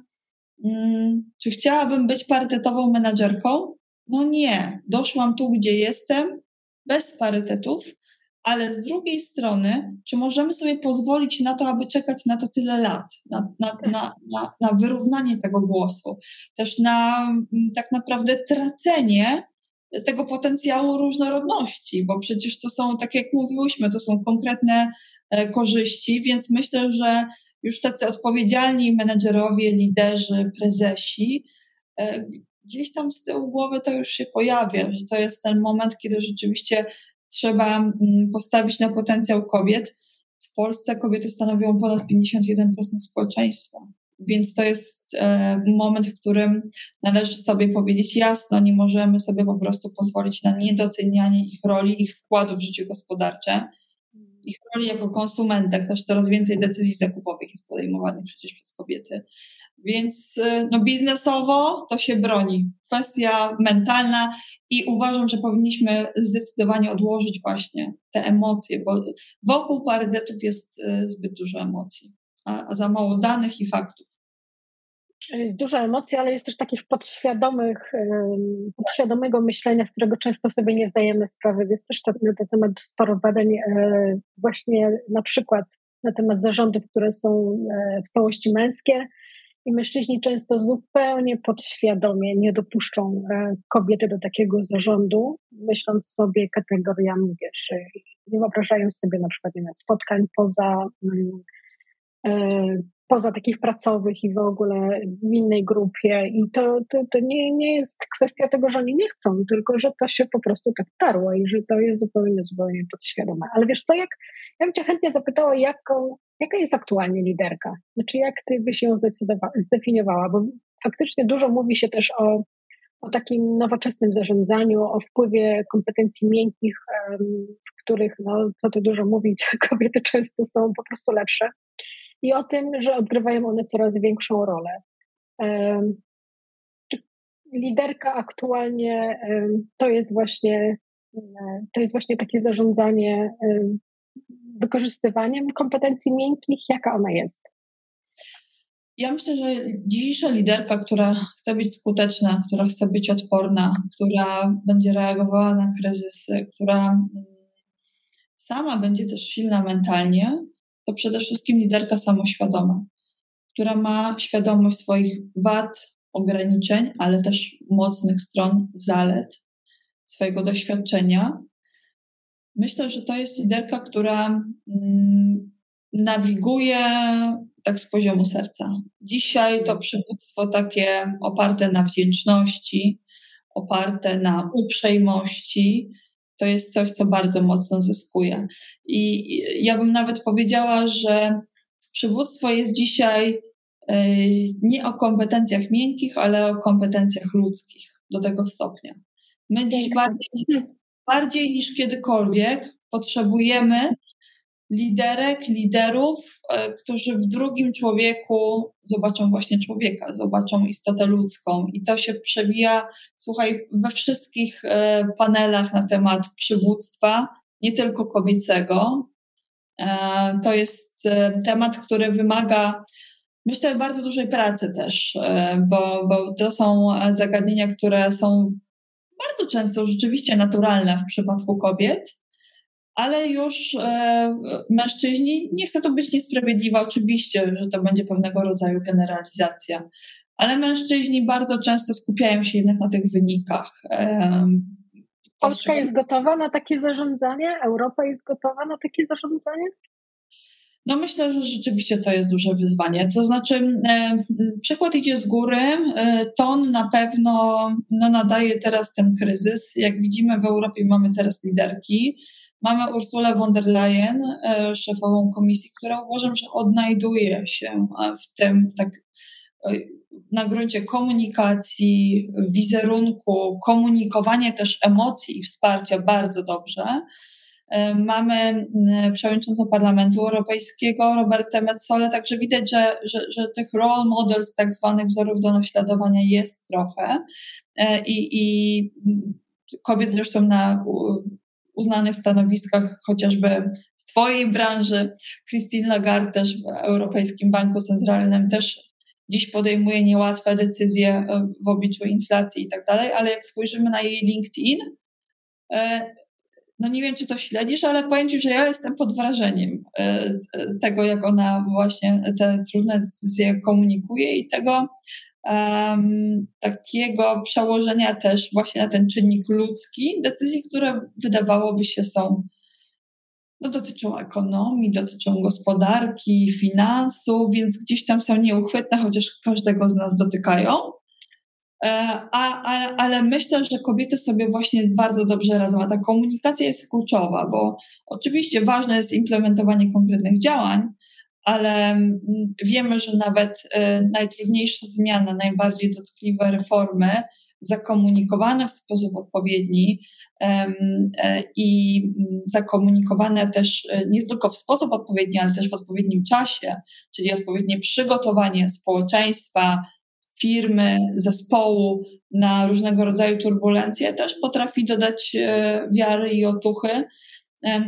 mm, czy chciałabym być parytetową menadżerką? No nie, doszłam tu, gdzie jestem, bez parytetów, ale z drugiej strony, czy możemy sobie pozwolić na to, aby czekać na to tyle lat, na, na, na, na, na wyrównanie tego głosu, też na mm, tak naprawdę tracenie tego potencjału różnorodności, bo przecież to są, tak jak mówiłyśmy, to są konkretne e, korzyści, więc myślę, że już tacy odpowiedzialni menedżerowie, liderzy, prezesi, e, gdzieś tam z tyłu głowy to już się pojawia, że to jest ten moment, kiedy rzeczywiście trzeba mm, postawić na potencjał kobiet. W Polsce kobiety stanowią ponad 51% społeczeństwa. Więc to jest e, moment, w którym należy sobie powiedzieć jasno, nie możemy sobie po prostu pozwolić na niedocenianie ich roli, ich wkładu w życie gospodarcze ich roli jako konsumentek, też coraz więcej decyzji zakupowych jest podejmowanych przecież przez kobiety. Więc y, no, biznesowo to się broni. Kwestia mentalna i uważam, że powinniśmy zdecydowanie odłożyć właśnie te emocje, bo wokół parytetów jest y, zbyt dużo emocji, a za mało danych i faktów dużo emocji, ale jest też takich podświadomych, podświadomego myślenia, z którego często sobie nie zdajemy sprawy. Jest też na ten temat sporo badań, e, właśnie na przykład na temat zarządów, które są e, w całości męskie i mężczyźni często zupełnie podświadomie nie dopuszczą e, kobiety do takiego zarządu, myśląc sobie kategoriami, wiesz, nie wyobrażają sobie na przykład nie wiem, spotkań poza mm, poza takich pracowych i w ogóle w innej grupie. I to, to, to nie, nie jest kwestia tego, że oni nie chcą, tylko że to się po prostu tak tarło i że to jest zupełnie, zupełnie podświadome. Ale wiesz co, jak, ja bym cię chętnie zapytała, jaką, jaka jest aktualnie liderka? Znaczy, jak ty byś ją zdefiniowała? Bo faktycznie dużo mówi się też o, o takim nowoczesnym zarządzaniu, o wpływie kompetencji miękkich, w których, no, co tu dużo mówić, <laughs> kobiety często są po prostu lepsze i o tym, że odgrywają one coraz większą rolę. Liderka aktualnie to jest właśnie to jest właśnie takie zarządzanie wykorzystywaniem kompetencji miękkich, jaka ona jest? Ja myślę, że dzisiejsza liderka, która chce być skuteczna, która chce być odporna, która będzie reagowała na kryzysy, która mm, sama będzie też silna mentalnie, to przede wszystkim liderka samoświadoma, która ma świadomość swoich wad, ograniczeń, ale też mocnych stron, zalet, swojego doświadczenia. Myślę, że to jest liderka, która mm, nawiguje tak z poziomu serca. Dzisiaj to przywództwo takie oparte na wdzięczności, oparte na uprzejmości, to jest coś, co bardzo mocno zyskuje. I ja bym nawet powiedziała, że przywództwo jest dzisiaj e, nie o kompetencjach miękkich, ale o kompetencjach ludzkich do tego stopnia. My dziś bardziej, bardziej niż kiedykolwiek potrzebujemy liderek, liderów, e, którzy w drugim człowieku zobaczą właśnie człowieka, zobaczą istotę ludzką. I to się przebija, słuchaj, we wszystkich e, panelach na temat przywództwa, nie tylko kobiecego. E, to jest temat, który wymaga, myślę, bardzo dużej pracy też, bo, bo to są zagadnienia, które są bardzo często rzeczywiście naturalne w przypadku kobiet ale już e, mężczyźni, nie chcę to być niesprawiedliwa, oczywiście, że to będzie pewnego rodzaju generalizacja, ale mężczyźni bardzo często skupiają się jednak na tych wynikach. Polska jest gotowa na takie zarządzanie? Europa jest gotowa na takie zarządzanie? No myślę, że rzeczywiście to jest duże wyzwanie. To znaczy, e, przykład idzie z góry, e, ton na pewno no, nadaje teraz ten kryzys. Jak widzimy w Europie mamy teraz liderki. Mamy Ursulę von der Leyen, e, szefową komisji, która uważam, że odnajduje się w tym tak e, na gruncie komunikacji, wizerunku, komunikowania też emocji i wsparcia bardzo dobrze. E, mamy przewodniczącą Parlamentu Europejskiego Robertę Metzola, także widać, że, że, że tych role models, tak zwanych wzorów do naśladowania jest trochę i, i kobiet zresztą na uznanych stanowiskach, chociażby z Twojej branży. Christine Lagarde też w Europejskim Banku Centralnym też dziś podejmuje niełatwe decyzje e, w obliczu inflacji i tak dalej, ale jak spojrzymy na jej LinkedIn, e, no nie wiem, czy to śledzisz, ale powiem Ci, że ja jestem pod wrażeniem e, tego, jak ona właśnie te trudne decyzje komunikuje i tego um, takiego przełożenia też właśnie na ten czynnik ludzki, decyzji, które wydawałoby się są no, dotyczą ekonomii, dotyczą gospodarki, finansów, więc gdzieś tam są nieuchwytne, chociaż każdego z nas dotykają. E, a, a, ale myślę, że kobiety sobie właśnie bardzo dobrze radzą. ta komunikacja jest kluczowa, bo oczywiście ważne jest implementowanie konkretnych działań, ale mm, wiemy, że nawet y, najtrudniejsze zmiany, najbardziej dotkliwe reformy, zakomunikowane w sposób odpowiedni e, i mm, zakomunikowane też y, nie tylko w sposób odpowiedni, ale też w odpowiednim czasie, czyli odpowiednie przygotowanie społeczeństwa, firmy, zespołu na różnego rodzaju turbulencje, też potrafi dodać y, wiary i otuchy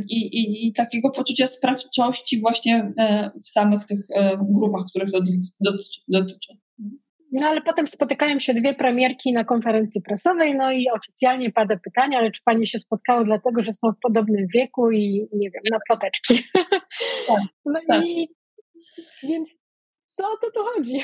i, i, i takiego poczucia sprawczości właśnie e, w samych tych e, grupach, których to dotyczy. dotyczy. No ale potem spotykają się dwie premierki na konferencji prasowej, no i oficjalnie pada pytanie, ale czy pani się spotkały dlatego, że są w podobnym wieku i nie wiem, na ploteczki. Tak, <laughs> no tak. i więc co o co tu chodzi?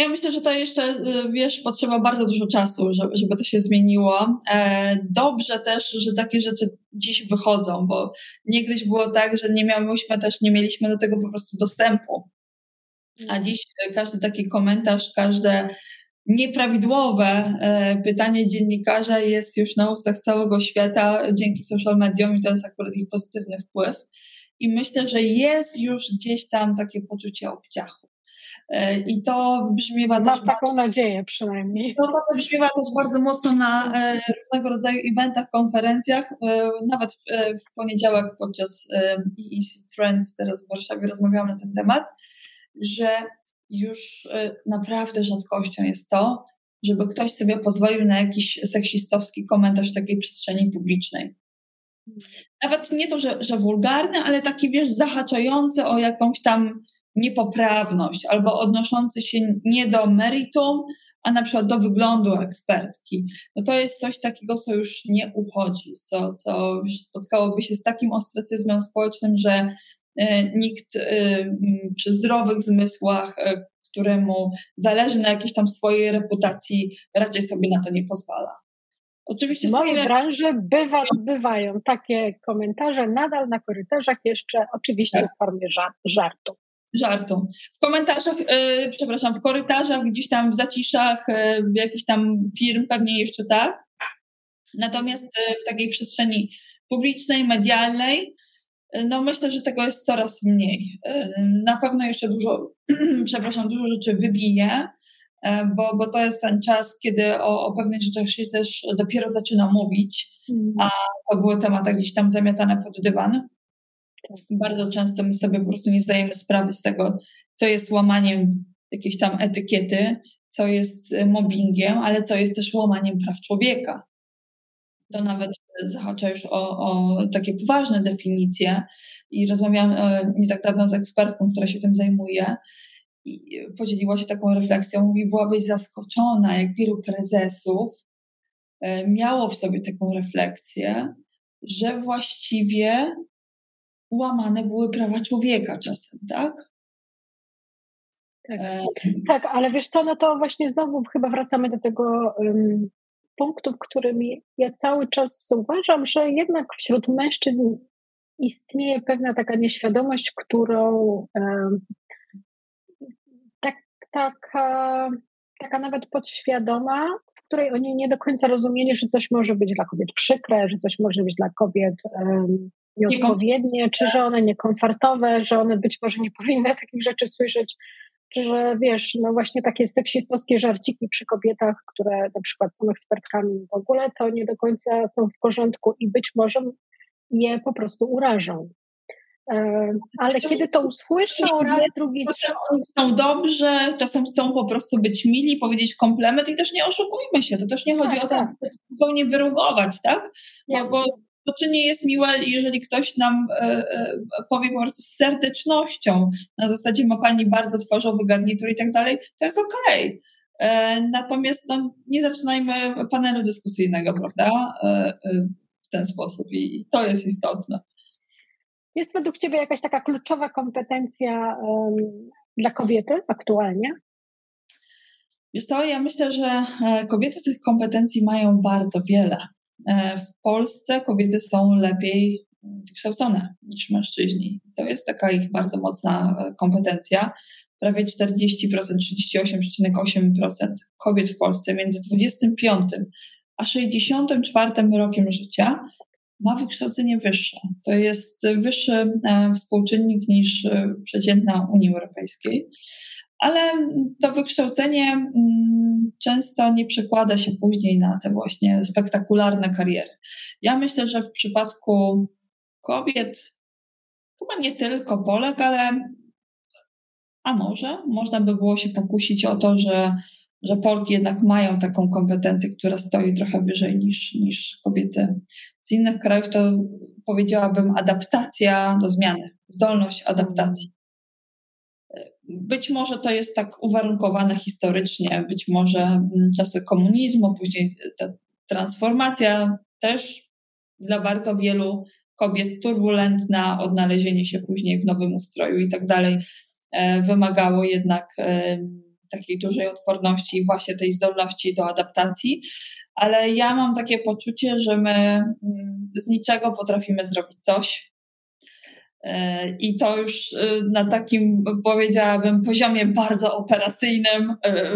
Ja myślę, że to jeszcze, y, wiesz, potrzeba bardzo dużo czasu, żeby, żeby to się zmieniło. E, dobrze też, że takie rzeczy dziś wychodzą, bo niegdyś było tak, że nie miałyśmy też, nie mieliśmy do tego po prostu dostępu. A mm. dziś każdy taki komentarz, każde nieprawidłowe e, pytanie dziennikarza jest już na ustach całego świata dzięki social mediom i to jest akurat ich pozytywny wpływ. I myślę, że jest już gdzieś tam takie poczucie obciachu. E, I to wybrzmiewa Mam też. taką bardzo, nadzieję przynajmniej. To, to wybrzmiewa też bardzo mocno na e, różnego rodzaju eventach, konferencjach. E, nawet w, w poniedziałek podczas EEC Trends, teraz w Warszawie rozmawiałam na ten temat, że już naprawdę rzadkością jest to, żeby ktoś sobie pozwolił na jakiś seksistowski komentarz w takiej przestrzeni publicznej. Nawet nie to, że, że wulgarny, ale taki, wiesz, zahaczający o jakąś tam niepoprawność albo odnoszący się nie do meritum, a na przykład do wyglądu ekspertki, no to jest coś takiego, co już nie uchodzi, co, co już spotkałoby się z takim ostracyzmem społecznym, że e, nikt e, przy zdrowych zmysłach, e, któremu zależy na jakiejś tam swojej reputacji, raczej sobie na to nie pozwala. Oczywiście w mojej sobie... branży bywa, bywają takie komentarze nadal na korytarzach, jeszcze oczywiście tak. w formie żartu żartu. W komentarzach, yy, przepraszam, w korytarzach, gdzieś tam w zaciszach yy, jakichś tam firm pewnie jeszcze tak. Natomiast yy, w takiej przestrzeni publicznej, medialnej, no myślę, że tego jest coraz mniej. Na pewno jeszcze dużo, <clears throat> przepraszam, dużo rzeczy wybije, bo, bo to jest ten czas, kiedy o, o pewnych rzeczach się też dopiero zaczyna mówić, mm. a to były tematy gdzieś tam zamiatane pod dywan. Bardzo często my sobie po prostu nie zdajemy sprawy z tego, co jest łamaniem jakiejś tam etykiety, co jest e, mobbingiem, ale co jest też łamaniem praw człowieka. To nawet zahacza już o, o takie poważne definicje i rozmawiałam e, nie tak dawno z ekspertką, która się tym zajmuje i podzieliła się taką refleksją. Mówi, byłabyś zaskoczona, jak wielu prezesów e, miało w sobie taką refleksję, że właściwie łamane były prawa człowieka czasem, tak? Tak, e... tak ale wiesz co, no to właśnie znowu chyba wracamy do tego um, punktu, w którym ja cały czas uważam, że jednak wśród mężczyzn istnieje pewna taka nieświadomość, którą tak, taka, taka nawet podświadoma, w której oni nie do końca rozumieli, że coś może być dla kobiet przykre, że coś może być dla kobiet um, nieodpowiednie, czy że one niekomfortowe, że one być może nie powinny takich rzeczy słyszeć, czy że wiesz, no właśnie takie seksistowskie żarciki przy kobietach, które na przykład są ekspertkami w ogóle, to nie do końca są w porządku i być może je po prostu urażą. E, ale kiedy to usłyszą raz, drugi. Oni są dobrze, czasem chcą po prostu być mili, powiedzieć komplement i też nie oszukujmy się. To też nie chodzi tak, o to, tak. zupełnie wyrugować, tak? Bo, bo to czy nie jest miłe, jeżeli ktoś nam e, e, powie po prostu z serdecznością, na zasadzie ma pani bardzo twarzowy garnitur i tak dalej, to jest okej. Okay. E, natomiast no, nie zaczynajmy panelu dyskusyjnego, prawda? W ten sposób i to jest istotne. Jest według Ciebie jakaś taka kluczowa kompetencja um, dla kobiety aktualnie? Wiesz co, ja myślę, że kobiety tych kompetencji mają bardzo wiele. E, w Polsce kobiety są lepiej wykształcone niż mężczyźni. To jest taka ich bardzo mocna e, kompetencja. Prawie 40%, 38,8% kobiet w Polsce między 25 a 64 rokiem życia ma wykształcenie wyższe. To jest wyższy e, współczynnik niż przeciętna Unii Europejskiej ale to wykształcenie mm, często nie przekłada się później na te właśnie spektakularne kariery. Ja myślę, że w przypadku kobiet, chyba nie tylko Polek, ale a może można by było się pokusić o to, że, że Polki jednak mają taką kompetencję, która stoi trochę wyżej niż, niż kobiety z innych krajów, to powiedziałabym adaptacja do zmiany, zdolność adaptacji. Być może to jest tak uwarunkowane historycznie, być może mm, czasy komunizmu, później ta transformacja też dla bardzo wielu kobiet turbulentna, odnalezienie się później w nowym ustroju i tak dalej, e, wymagało jednak e, takiej dużej odporności i właśnie tej zdolności do adaptacji. Ale ja mam takie poczucie, że my mm, z niczego potrafimy zrobić coś, I to już e, na takim, powiedziałabym, poziomie bardzo operacyjnym, e,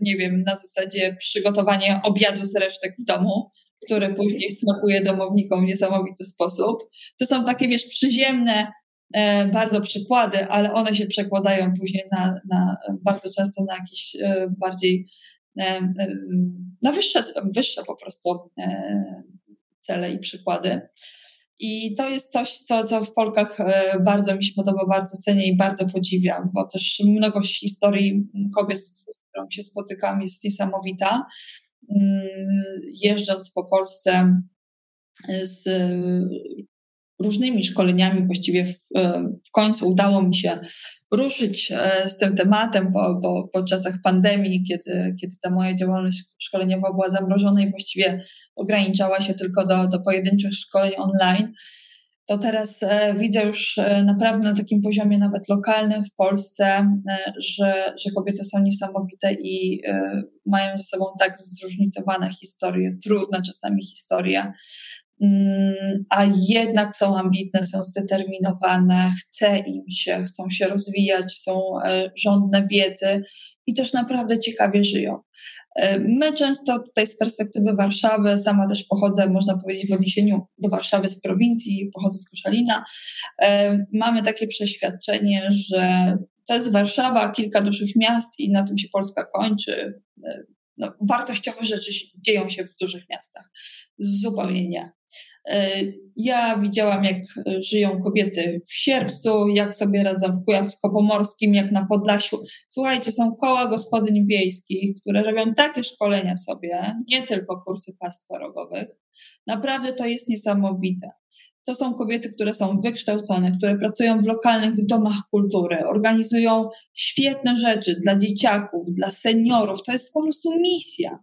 nie wiem, na zasadzie przygotowania obiadu z resztek w domu, który później smakuje domownikom w niesamowity sposób. To są takie, wiesz, przyziemne bardzo przykłady, ale one się przekładają później na, na bardzo często na jakieś bardziej na wyższe, wyższe po prostu cele i przykłady. I to jest coś, co, co w Polkach e, bardzo mi się podoba, bardzo cenię i bardzo podziwiam, bo też mnogość historii kobiet, z którą się spotykam, jest niesamowita. Mm, jeżdżąc po Polsce z różnymi szkoleniami, właściwie w, e, w końcu udało mi się ruszyć e, z tym tematem po, po, po czasach pandemii, kiedy, kiedy ta moja działalność szkoleniowa była zamrożona i właściwie ograniczała się tylko do, do pojedynczych szkoleń online. To teraz e, widzę już naprawdę na takim poziomie nawet lokalnym w Polsce, że, że kobiety są niesamowite i mają ze sobą tak zróżnicowane historie, trudne czasami historie, a jednak są ambitne, są zdeterminowane, chce im się, chcą się rozwijać, są e, żądne wiedzy i też naprawdę ciekawie żyją. E, my często tutaj z perspektywy Warszawy, sama też pochodzę, można powiedzieć, w odniesieniu do Warszawy z prowincji, pochodzę z Koszalina, e, mamy takie przeświadczenie, że to jest Warszawa, kilka dużych miast i na tym się Polska kończy. No, wartościowe rzeczy dzieją się w dużych miastach. Zupełnie nie. E, ja widziałam, jak żyją kobiety w Sierpcu, jak sobie radzą w Kujawsko-Pomorskim, jak na Podlasiu. Słuchajcie, są koła gospodyń wiejskich, które robią takie szkolenia sobie, nie tylko kursy rogowych. Naprawdę to jest niesamowite. To są kobiety, które są wykształcone, które pracują w lokalnych domach kultury, organizują świetne rzeczy dla dzieciaków, dla seniorów. To jest po prostu misja.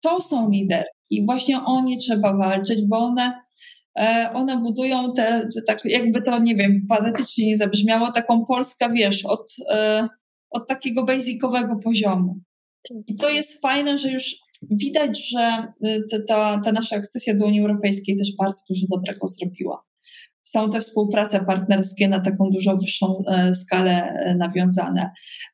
To są lidery i właśnie o nie trzeba walczyć, bo one E, one budują te, tak jakby to, nie wiem, patetycznie nie zabrzmiało, taką Polskę, wiesz, od, e, od takiego basicowego poziomu. I to jest fajne, że już widać, że y, ta, ta nasza akcesja do Unii Europejskiej też bardzo dużo dobrego zrobiła. są te współprace partnerskie na taką dużo wyższą e, skalę e, nawiązane.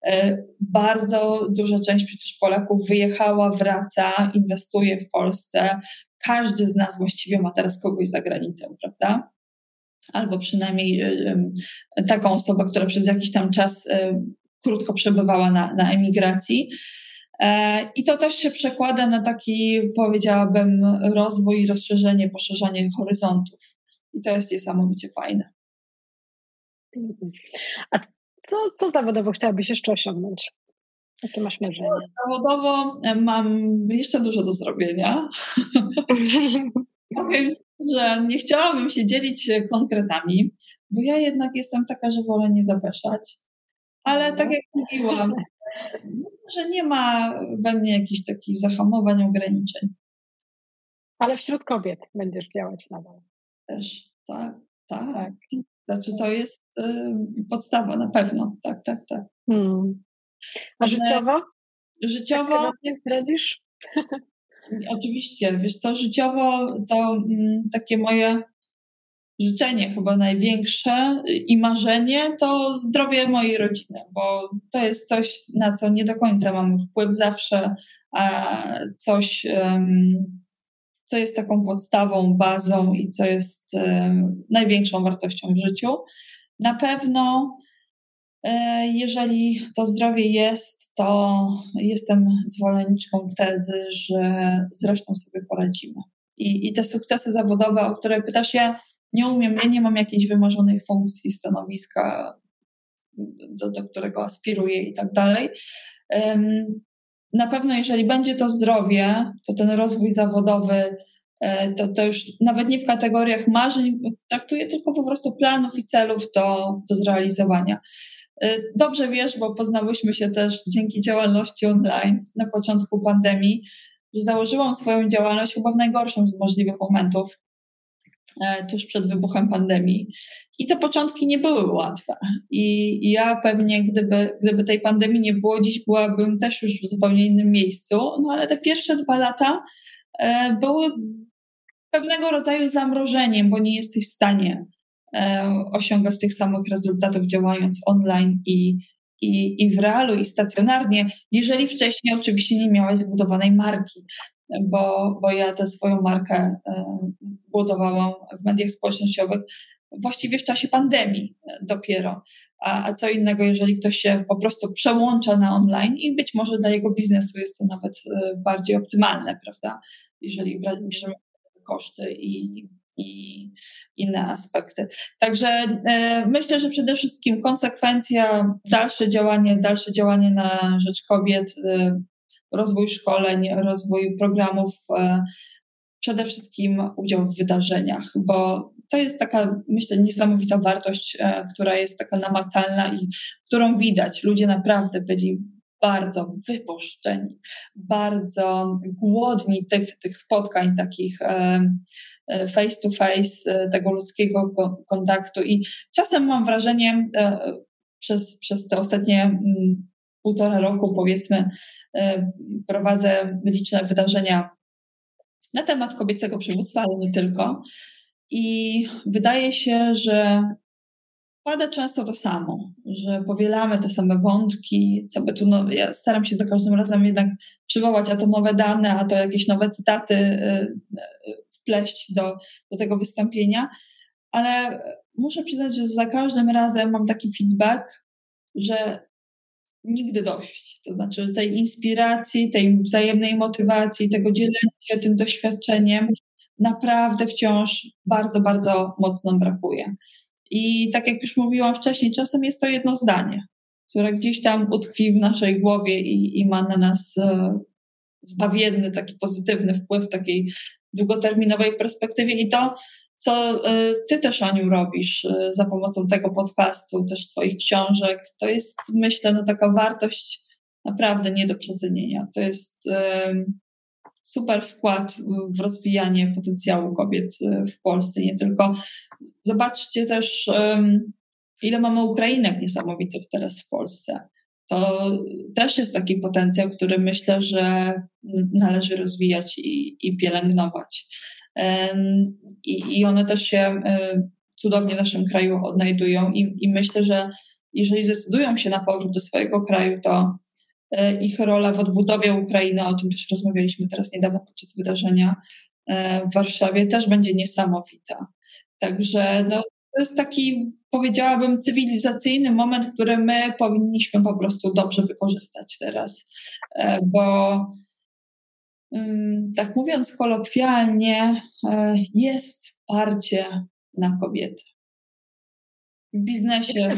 E, bardzo duża część przecież Polaków wyjechała, wraca, inwestuje w Polsce. Każdy z nas właściwie ma teraz kogoś za granicą, prawda? Albo przynajmniej taką osobę, która przez jakiś tam czas krótko przebywała na, na emigracji. I to też się przekłada na taki, powiedziałabym, rozwój, rozszerzenie, poszerzanie horyzontów. I to jest niesamowicie fajne. A co, co zawodowo chciałabyś jeszcze osiągnąć? Jakie masz marzenia? Zawodowo e, mam jeszcze dużo do zrobienia. <laughs> Powiem, że nie chciałabym się dzielić konkretami, bo ja jednak jestem taka, że wolę nie zapeszać. Ale tak jak mówiłam, że nie ma we mnie jakichś takich zahamowań, ograniczeń. Ale wśród kobiet będziesz działać nadal też, tak, tak. tak. Znaczy to jest y, podstawa na pewno, tak, tak, tak. Hmm. A życiowo? Życiowo... nie zdradzisz? <laughs> Oczywiście, wiesz co, życiowo to mm, takie moje życzenie chyba największe i marzenie to zdrowie mojej rodziny, bo to jest coś, na co nie do końca mamy wpływ zawsze, a coś... Co jest taką podstawą, bazą i co jest największą wartością w życiu. Na pewno, e, jeżeli to zdrowie jest, to jestem zwolenniczką tezy, że zresztą sobie poradzimy. I, I te sukcesy zawodowe, o które pytasz, ja nie umiem, ja nie mam jakiejś wymarzonej funkcji, stanowiska, do, do którego aspiruję i tak dalej na pewno jeżeli będzie to zdrowie, to ten rozwój zawodowy, e, to, to już nawet nie w kategoriach marzeń, traktuję tylko po prostu planów i celów do, do zrealizowania. E, dobrze wiesz, bo poznałyśmy się też dzięki działalności online na początku pandemii, że założyłam swoją działalność chyba w najgorszym z możliwych momentów, tuż przed wybuchem pandemii. I te początki nie były łatwe. I ja pewnie, gdyby, gdyby tej pandemii nie było, dziś byłabym też już w zupełnie innym miejscu. No ale te pierwsze dwa lata e, były pewnego rodzaju zamrożeniem, bo nie jesteś w stanie e, osiągać tych samych rezultatów działając online i, i, i w realu, i stacjonarnie, jeżeli wcześniej oczywiście nie miałaś zbudowanej marki bo, bo ja tę swoją markę e, budowałam w mediach społecznościowych właściwie w czasie pandemii dopiero. A, a co innego, jeżeli ktoś się po prostu przełącza na online i być może dla jego biznesu jest to nawet e, bardziej optymalne, prawda? Jeżeli bierzemy koszty i, i inne aspekty. Także e, myślę, że przede wszystkim konsekwencja, dalsze działanie, dalsze działanie na rzecz kobiet, e, rozwój szkoleń, rozwój programów, e, przede wszystkim udział w wydarzeniach, bo to jest taka, myślę, niesamowita wartość, e, która jest taka namacalna i którą widać. Ludzie naprawdę byli bardzo wypuszczeni, bardzo głodni tych, tych spotkań takich e, face to face, tego ludzkiego kontaktu. I czasem mam wrażenie, przez, przez te ostatnie mm, półtora roku, powiedzmy, e, prowadzę liczne wydarzenia na temat kobiecego przywództwa, ale nie tylko. I wydaje się, że pada często to samo, że powielamy te same wątki, co by tu, no, ja staram się za każdym razem jednak przywołać, a to nowe dane, a to jakieś nowe cytaty e, wpleść do, do tego wystąpienia, ale muszę przyznać, że za każdym razem mam taki feedback, że nigdy dość. To znaczy tej inspiracji, tej wzajemnej motywacji, tego dzielenia się tym doświadczeniem naprawdę wciąż bardzo, bardzo mocno brakuje. I tak jak już mówiłam wcześniej, czasem jest to jedno zdanie, które gdzieś tam utkwi w naszej głowie i, i ma na nas e, zbawienny, taki pozytywny wpływ w takiej długoterminowej perspektywie. I to co e, ty też, Aniu, robisz e, za pomocą tego podcastu, też swoich książek. To jest, myślę, no, taka wartość naprawdę nie do przecenienia. To jest super wkład w rozwijanie potencjału kobiet e, w Polsce, nie tylko. Zobaczcie też, ile mamy Ukrainek niesamowitych teraz w Polsce. To też jest taki potencjał, który myślę, że należy rozwijać i, i pielęgnować. I, one też się cudownie w naszym kraju odnajdują i, i myślę, że jeżeli zdecydują się na powrót do swojego kraju, to e, ich rola w odbudowie Ukrainy, o tym też rozmawialiśmy teraz niedawno podczas wydarzenia e, w Warszawie, też będzie niesamowita. Także no, to jest taki, powiedziałabym, cywilizacyjny moment, który my powinniśmy po prostu dobrze wykorzystać teraz, e, bo tak mówiąc kolokwialnie, jest parcie na kobiety. W biznesie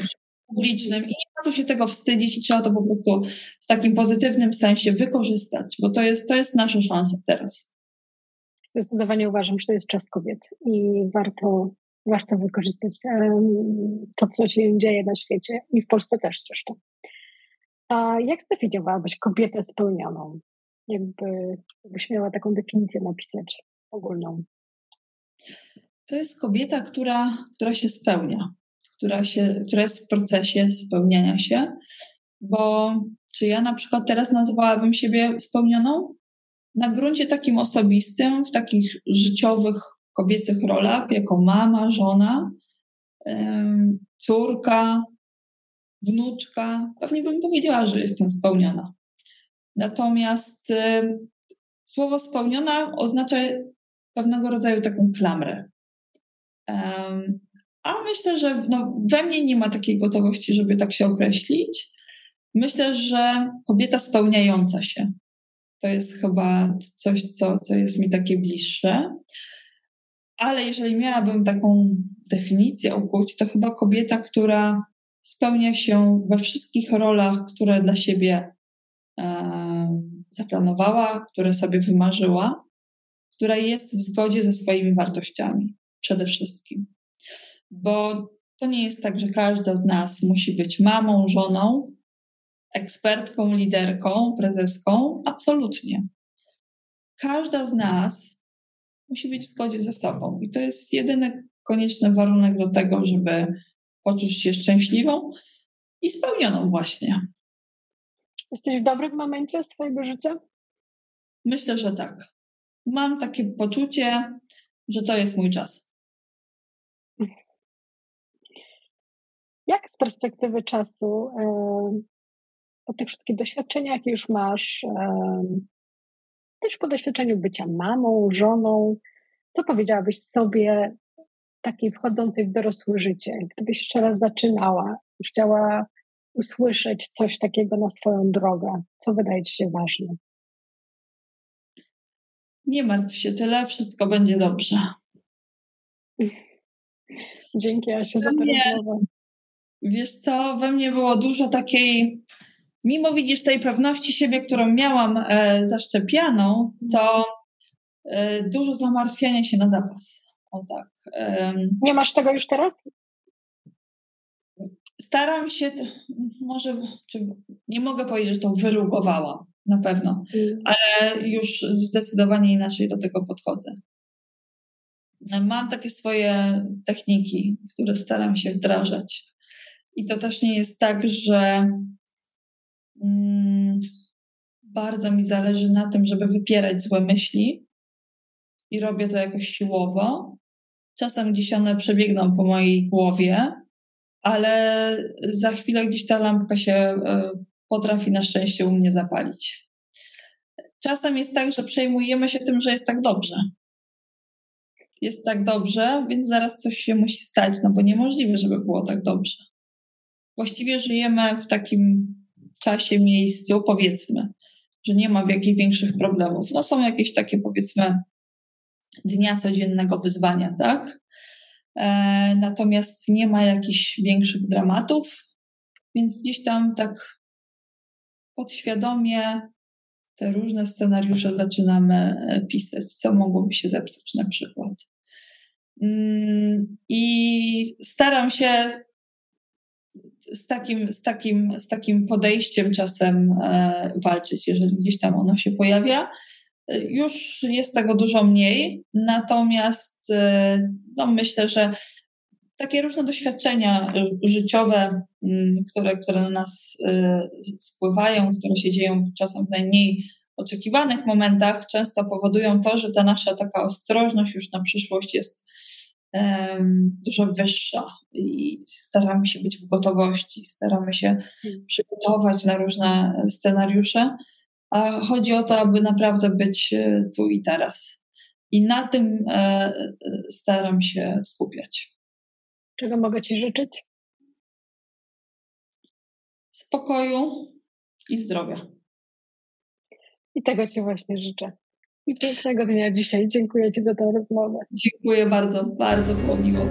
publicznym i nie ma co się tego wstydzić i trzeba to po prostu w takim pozytywnym sensie wykorzystać, bo to jest, to jest nasza szansa teraz. Zdecydowanie uważam, że to jest czas kobiet i warto, warto wykorzystać to, co się dzieje na świecie i w Polsce też zresztą. A jak zdefiniowałabyś kobietę spełnioną? Jakby, jakbyś miała taką definicję napisać ogólną. To jest kobieta, która, która się spełnia, która, się, która jest w procesie spełniania się, bo czy ja na przykład teraz nazwałabym siebie spełnioną? Na gruncie takim osobistym, w takich życiowych, kobiecych rolach, jako mama, żona, córka, wnuczka, pewnie bym powiedziała, że jestem spełniona. Natomiast słowo spełniona oznacza pewnego rodzaju taką klamrę. A myślę, że no, we mnie nie ma takiej gotowości, żeby tak się określić. Myślę, że kobieta spełniająca się to jest chyba coś, co, co jest mi takie bliższe. Ale jeżeli miałabym taką definicję ukuć, to chyba kobieta, która spełnia się we wszystkich rolach, które dla siebie e, zaplanowała, które sobie wymarzyła, która jest w zgodzie ze swoimi wartościami przede wszystkim. Bo to nie jest tak, że każda z nas musi być mamą, żoną, ekspertką, liderką, prezeską. Absolutnie. Każda z nas musi być w zgodzie ze sobą. I to jest jedyny konieczny warunek do tego, żeby poczuć się szczęśliwą i spełnioną właśnie. Jesteś w dobrym momencie swojego życia? Myślę, że tak. Mam takie poczucie, że to jest mój czas. Jak z perspektywy czasu, po tych wszystkich doświadczeniach, jakie już masz, też po doświadczeniu bycia mamą, żoną, co powiedziałabyś sobie takiej wchodzącej w dorosłe życie? Gdybyś jeszcze raz zaczynała i chciała usłyszeć coś takiego na swoją drogę, co wydaje Ci się ważne? Nie martw się tyle, wszystko będzie dobrze. <laughs> Dzięki Asiu za tę rozmowę. Wiesz co, we mnie było dużo takiej, mimo widzisz tej pewności siebie, którą miałam e, zaszczepianą, to e, dużo zamartwiania się na zapas. O tak. E, nie masz tego już teraz? Staram się, może, nie mogę powiedzieć, że to wyrugowałam, na pewno, mm. ale już zdecydowanie inaczej do tego podchodzę. Mam takie swoje techniki, które staram się wdrażać. I to też nie jest tak, że mm, bardzo mi zależy na tym, żeby wypierać złe myśli i robię to jakoś siłowo. Czasem gdzieś one przebiegną po mojej głowie, ale za chwilę gdzieś ta lampka się e, potrafi na szczęście u mnie zapalić. Czasem jest tak, że przejmujemy się tym, że jest tak dobrze. Jest tak dobrze, więc zaraz coś się musi stać, no bo niemożliwe, żeby było tak dobrze właściwie żyjemy w takim czasie, miejscu, powiedzmy, że nie ma jakichś większych problemów. No są jakieś takie, powiedzmy, dnia codziennego wyzwania, tak? E, natomiast nie ma jakichś większych dramatów, więc gdzieś tam tak podświadomie te różne scenariusze zaczynamy e, pisać, co mogłoby się zepsuć na przykład. Mm, I staram się z takim, z takim, z takim podejściem czasem e, walczyć, jeżeli gdzieś tam ono się pojawia. E, już jest tego dużo mniej, natomiast e, no myślę, że takie różne doświadczenia życiowe, mm, które, które na nas spływają, które się dzieją czasem w najmniej oczekiwanych momentach, często powodują to, że ta nasza taka ostrożność już na przyszłość jest dużo wyższa i staramy się być w gotowości, staramy się hmm. przygotować na różne scenariusze, a chodzi o to, aby naprawdę być e, tu i teraz. I na tym e, staram się skupiać. Czego mogę Ci życzyć? Spokoju i zdrowia. I tego Ci właśnie życzę. I pięknego dnia dzisiaj. Dziękuję Ci za tę rozmowę. Dziękuję bardzo, bardzo było miło.